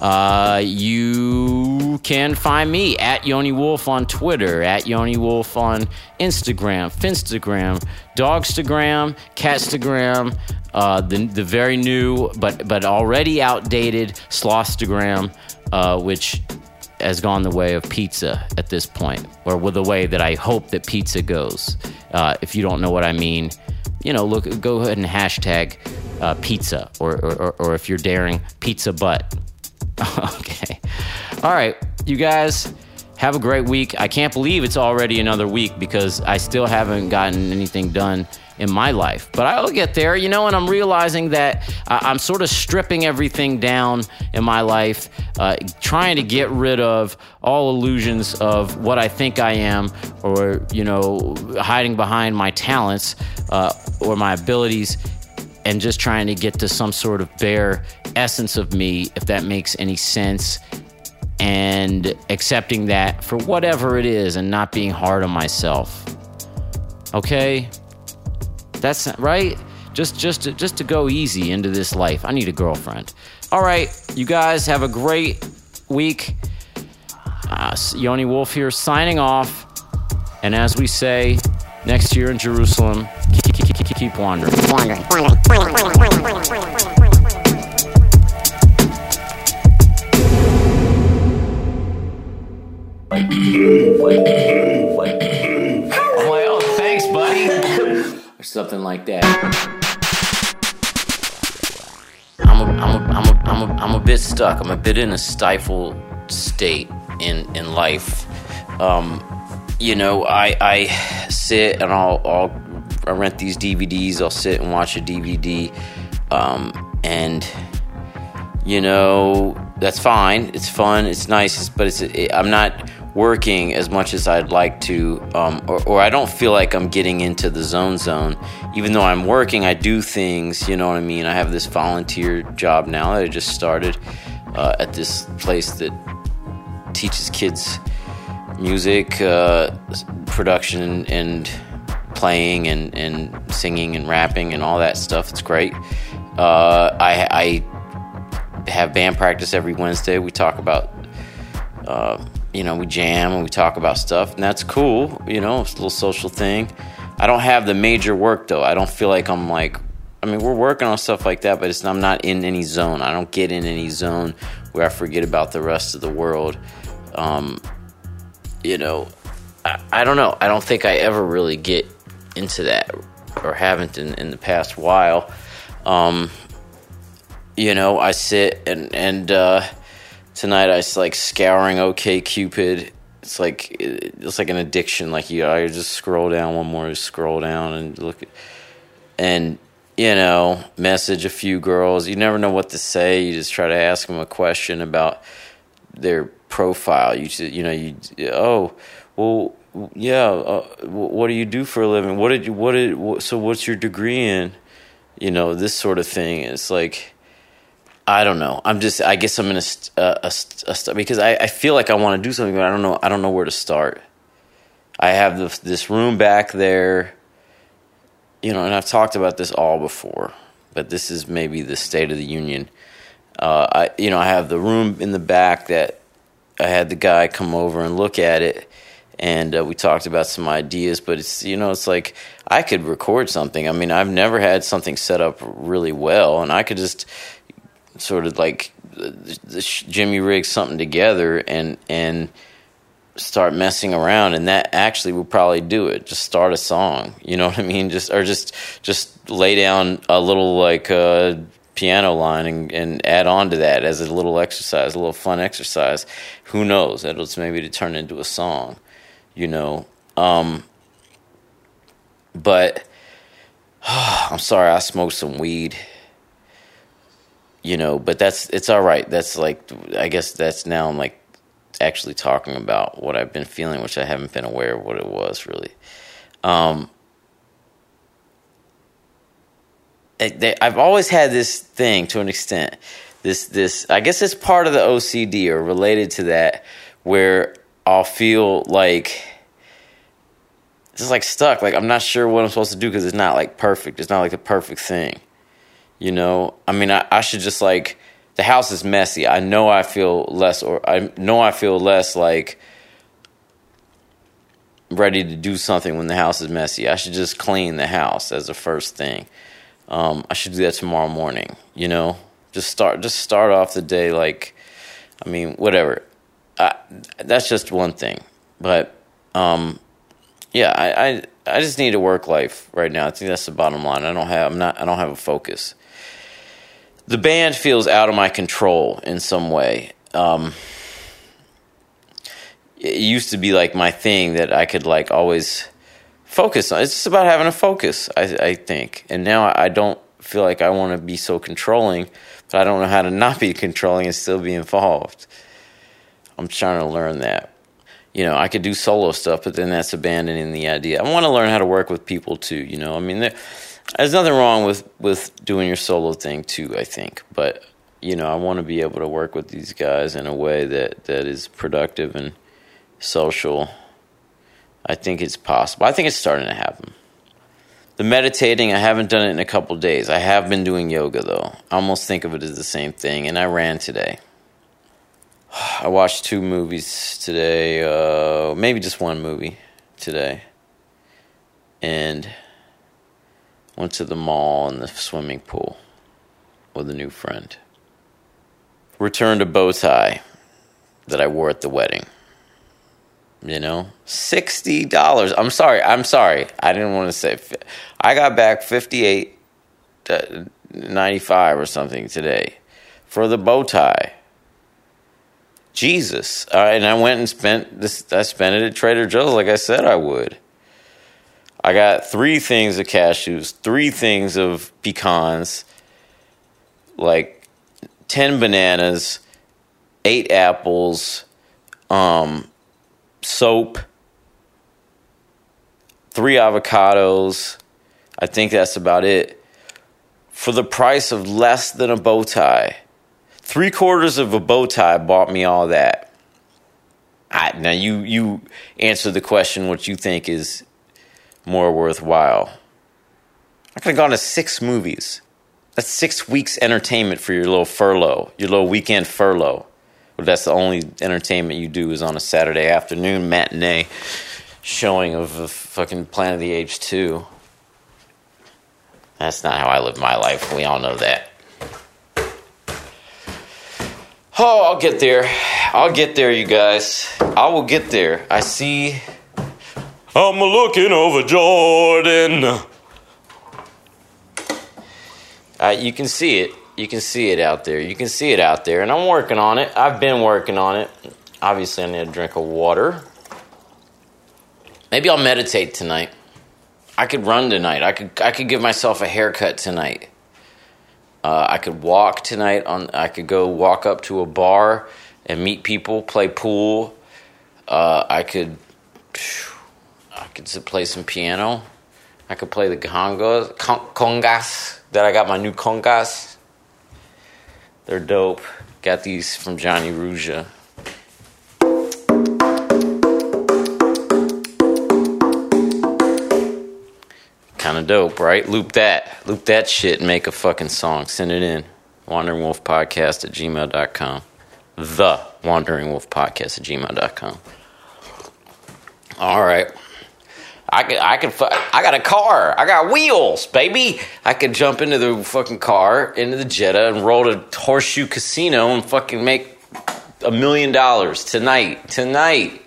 Uh, you can find me at Yoni Wolf on Twitter, at Yoni Wolf on Instagram, Finstagram, Dogstagram, Catstagram, uh, the, the very new but but already outdated Slothstagram, uh, which has gone the way of pizza at this point, or with the way that I hope that pizza goes. Uh, if you don't know what I mean, you know, look, go ahead and hashtag uh, pizza, or, or, or if you're daring, pizza butt. okay. All right, you guys have a great week. I can't believe it's already another week because I still haven't gotten anything done in my life. But I'll get there, you know, and I'm realizing that I- am sort of stripping everything down in my life, uh, trying to get rid of all illusions of what I think I am or, you know, hiding behind my talents uh, or my abilities and just trying to get to some sort of bare essence of me, if that makes any sense. And accepting that for whatever it is and not being hard on myself. Okay? That's right. Just just to, just to go easy into this life. I need a girlfriend. All right, you guys have a great week. Uh, Yoni Wolf here signing off. And as we say, next year in Jerusalem, keep, keep, keep, keep wandering. Wandering, wandering, wandering, wandering, or something like that. I'm a, I'm a, I'm a, I'm a, I'm a bit stuck. I'm a bit in a stifled state in in life. Um, you know, I I sit and I'll, I'll I rent these DVDs. I'll sit and watch a DVD, um, and you know that's fine. It's fun. It's nice. But it's it, I'm not working as much as I'd like to, um, or, or, I don't feel like I'm getting into the zone zone. Even though I'm working, I do things, you know what I mean? I have this volunteer job now that I just started uh, at this place that teaches kids music, uh, production, and playing, and, and singing, and rapping, and all that stuff. It's great. Uh, I, I have band practice every Wednesday. We talk about uh, you know, we jam and we talk about stuff, and that's cool. You know, it's a little social thing. I don't have the major work though. I don't feel like I'm like. I mean, we're working on stuff like that, but it's I'm not in any zone. I don't get in any zone where I forget about the rest of the world. Um, you know, I, I don't know. I don't think I ever really get into that, or haven't in, in the past while. Um, you know, I sit and and uh, tonight I was like scouring OK Cupid. It's like it's like an addiction. Like you, I just scroll down one more, scroll down and look, and you know, message a few girls. You never know what to say. You just try to ask them a question about their profile. You you know you oh well yeah. Uh, what do you do for a living? What did you what did so what's your degree in? You know this sort of thing. It's like I don't know. I'm just. I guess I'm in a, a, a, a because I, I feel like I want to do something, but I don't know. I don't know where to start. I have the, this room back there, you know, and I've talked about this all before, but this is maybe the state of the union. Uh, I, you know, I have the room in the back that I had the guy come over and look at it, and uh, we talked about some ideas. But it's, you know, it's like I could record something. I mean, I've never had something set up really well, and I could just sort of like Jimmy rig something together and and start messing around and that actually will probably do it. Just start a song you know what i mean? Just or just just lay down a little like uh, piano line and, and add on to that as a little exercise a little fun exercise. Who knows? It'll maybe to turn into a song you know? Um, but i'm sorry i smoked some weed you know, but that's it's all right. That's like I guess that's now I'm like actually talking about what I've been feeling, which I haven't been aware of what it was really. Um, I've always had this thing to an extent. This this I guess it's part of the OCD or related to that, where I'll feel like just like stuck. Like I'm not sure what I'm supposed to do because it's not like perfect. It's not like the perfect thing. You know, I mean, I, I should just like the house is messy. I know I feel less, or I know I feel less like ready to do something when the house is messy. I should just clean the house as the first thing. Um, I should do that tomorrow morning. You know, just start just start off the day like, I mean, whatever. I, that's just one thing, but um, yeah, I, I I just need a work life right now. I think that's the bottom line. I don't have I'm not I don't have a focus. The band feels out of my control in some way. Um, it used to be like my thing that I could like always focus on. It's just about having a focus, I, I think. And now I don't feel like I want to be so controlling, but I don't know how to not be controlling and still be involved. I'm trying to learn that. You know, I could do solo stuff, but then that's abandoning the idea. I want to learn how to work with people too. You know, I mean, there's nothing wrong with with doing your solo thing too. I think, but you know, I want to be able to work with these guys in a way that that is productive and social. I think it's possible. I think it's starting to happen. The meditating, I haven't done it in a couple days. I have been doing yoga though. I almost think of it as the same thing, and I ran today. I watched two movies today, uh, maybe just one movie today, and went to the mall and the swimming pool with a new friend. Returned a bow tie that I wore at the wedding. You know, sixty dollars. I'm sorry. I'm sorry. I didn't want to say. I got back fifty eight, uh, ninety five or something today for the bow tie. Jesus. All right, and I went and spent this. I spent it at Trader Joe's like I said I would. I got three things of cashews, three things of pecans, like ten bananas, eight apples, um, soap, three avocados. I think that's about it. For the price of less than a bow tie. Three quarters of a bow tie bought me all that. I, now you you answer the question what you think is more worthwhile. I could have gone to six movies. That's six weeks entertainment for your little furlough, your little weekend furlough. But that's the only entertainment you do is on a Saturday afternoon matinee showing of a fucking Planet of the Apes 2. That's not how I live my life. We all know that. Oh, I'll get there. I'll get there, you guys. I will get there. I see. I'm looking over Jordan. Uh, you can see it. You can see it out there. You can see it out there. And I'm working on it. I've been working on it. Obviously, I need a drink of water. Maybe I'll meditate tonight. I could run tonight. I could I could give myself a haircut tonight. Uh, I could walk tonight. On I could go walk up to a bar and meet people, play pool. Uh, I could I could play some piano. I could play the congas, congas that I got my new congas. They're dope. Got these from Johnny Ruja. Kind of dope, right? Loop that. Loop that shit and make a fucking song. Send it in. Wandering Wolf Podcast at gmail.com. The Wandering Wolf Podcast at gmail.com. All right. I could, I could, I got a car. I got wheels, baby. I could jump into the fucking car, into the Jetta, and roll to Horseshoe Casino and fucking make a million dollars tonight. Tonight.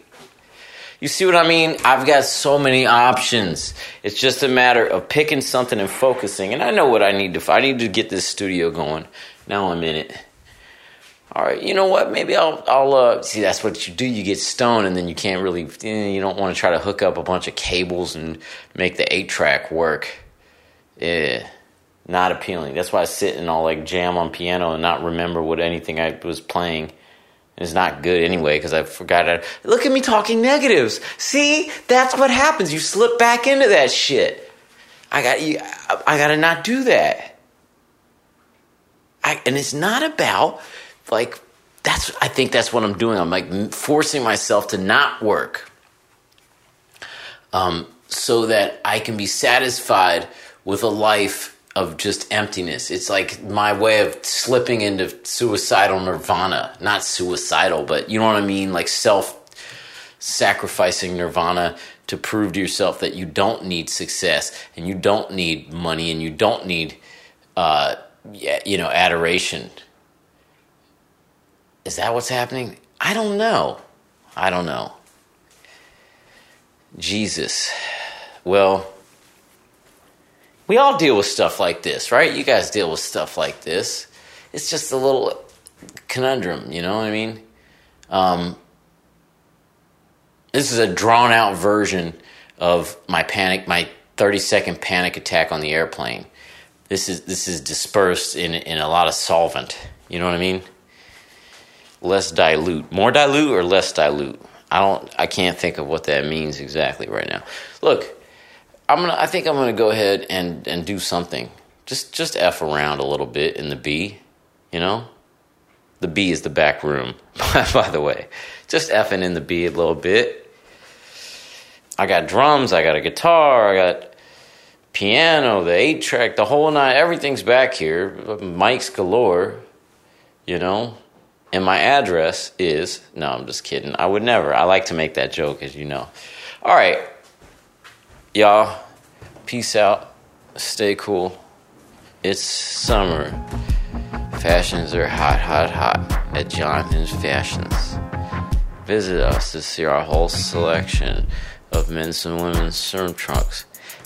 You see what I mean? I've got so many options. It's just a matter of picking something and focusing. And I know what I need to. I need to get this studio going. Now I'm in it. All right, you know what? Maybe I'll. I'll uh, see. That's what you do. You get stoned, and then you can't really. You don't want to try to hook up a bunch of cables and make the eight track work. Yeah, not appealing. That's why I sit and I'll like jam on piano and not remember what anything I was playing. It's not good anyway because I forgot it. Look at me talking negatives. See, that's what happens. You slip back into that shit. I got you. I got to not do that. I, and it's not about like that's. I think that's what I'm doing. I'm like forcing myself to not work, um, so that I can be satisfied with a life of just emptiness. It's like my way of slipping into suicidal nirvana. Not suicidal, but you know what I mean? Like self sacrificing nirvana to prove to yourself that you don't need success and you don't need money and you don't need, uh, you know, adoration. Is that what's happening? I don't know. I don't know. Jesus. Well, we all deal with stuff like this, right? You guys deal with stuff like this. It's just a little conundrum, you know what I mean? Um, this is a drawn out version of my panic, my 30 second panic attack on the airplane. This is this is dispersed in in a lot of solvent. You know what I mean? Less dilute, more dilute or less dilute. I don't. I can't think of what that means exactly right now. Look, I'm gonna. I think I'm gonna go ahead and and do something. Just just f around a little bit in the B. You know, the B is the back room. by the way, just effing in the B a little bit. I got drums. I got a guitar. I got piano, the eight track, the whole nine. Everything's back here. Mics galore. You know, and my address is no, I'm just kidding. I would never. I like to make that joke, as you know. All right, y'all. Peace out. Stay cool. It's summer. Fashions are hot, hot, hot at Jonathan's Fashions. Visit us to see our whole selection of men's and women's swim trunks.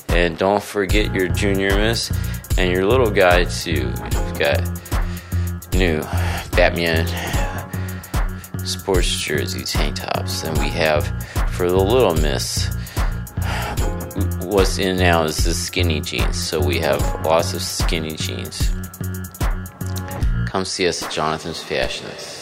And don't forget your junior miss and your little guy too. We've got new Batman sports jersey tank tops. And we have for the little miss what's in now is the skinny jeans. So we have lots of skinny jeans. Come see us at Jonathan's Fashions.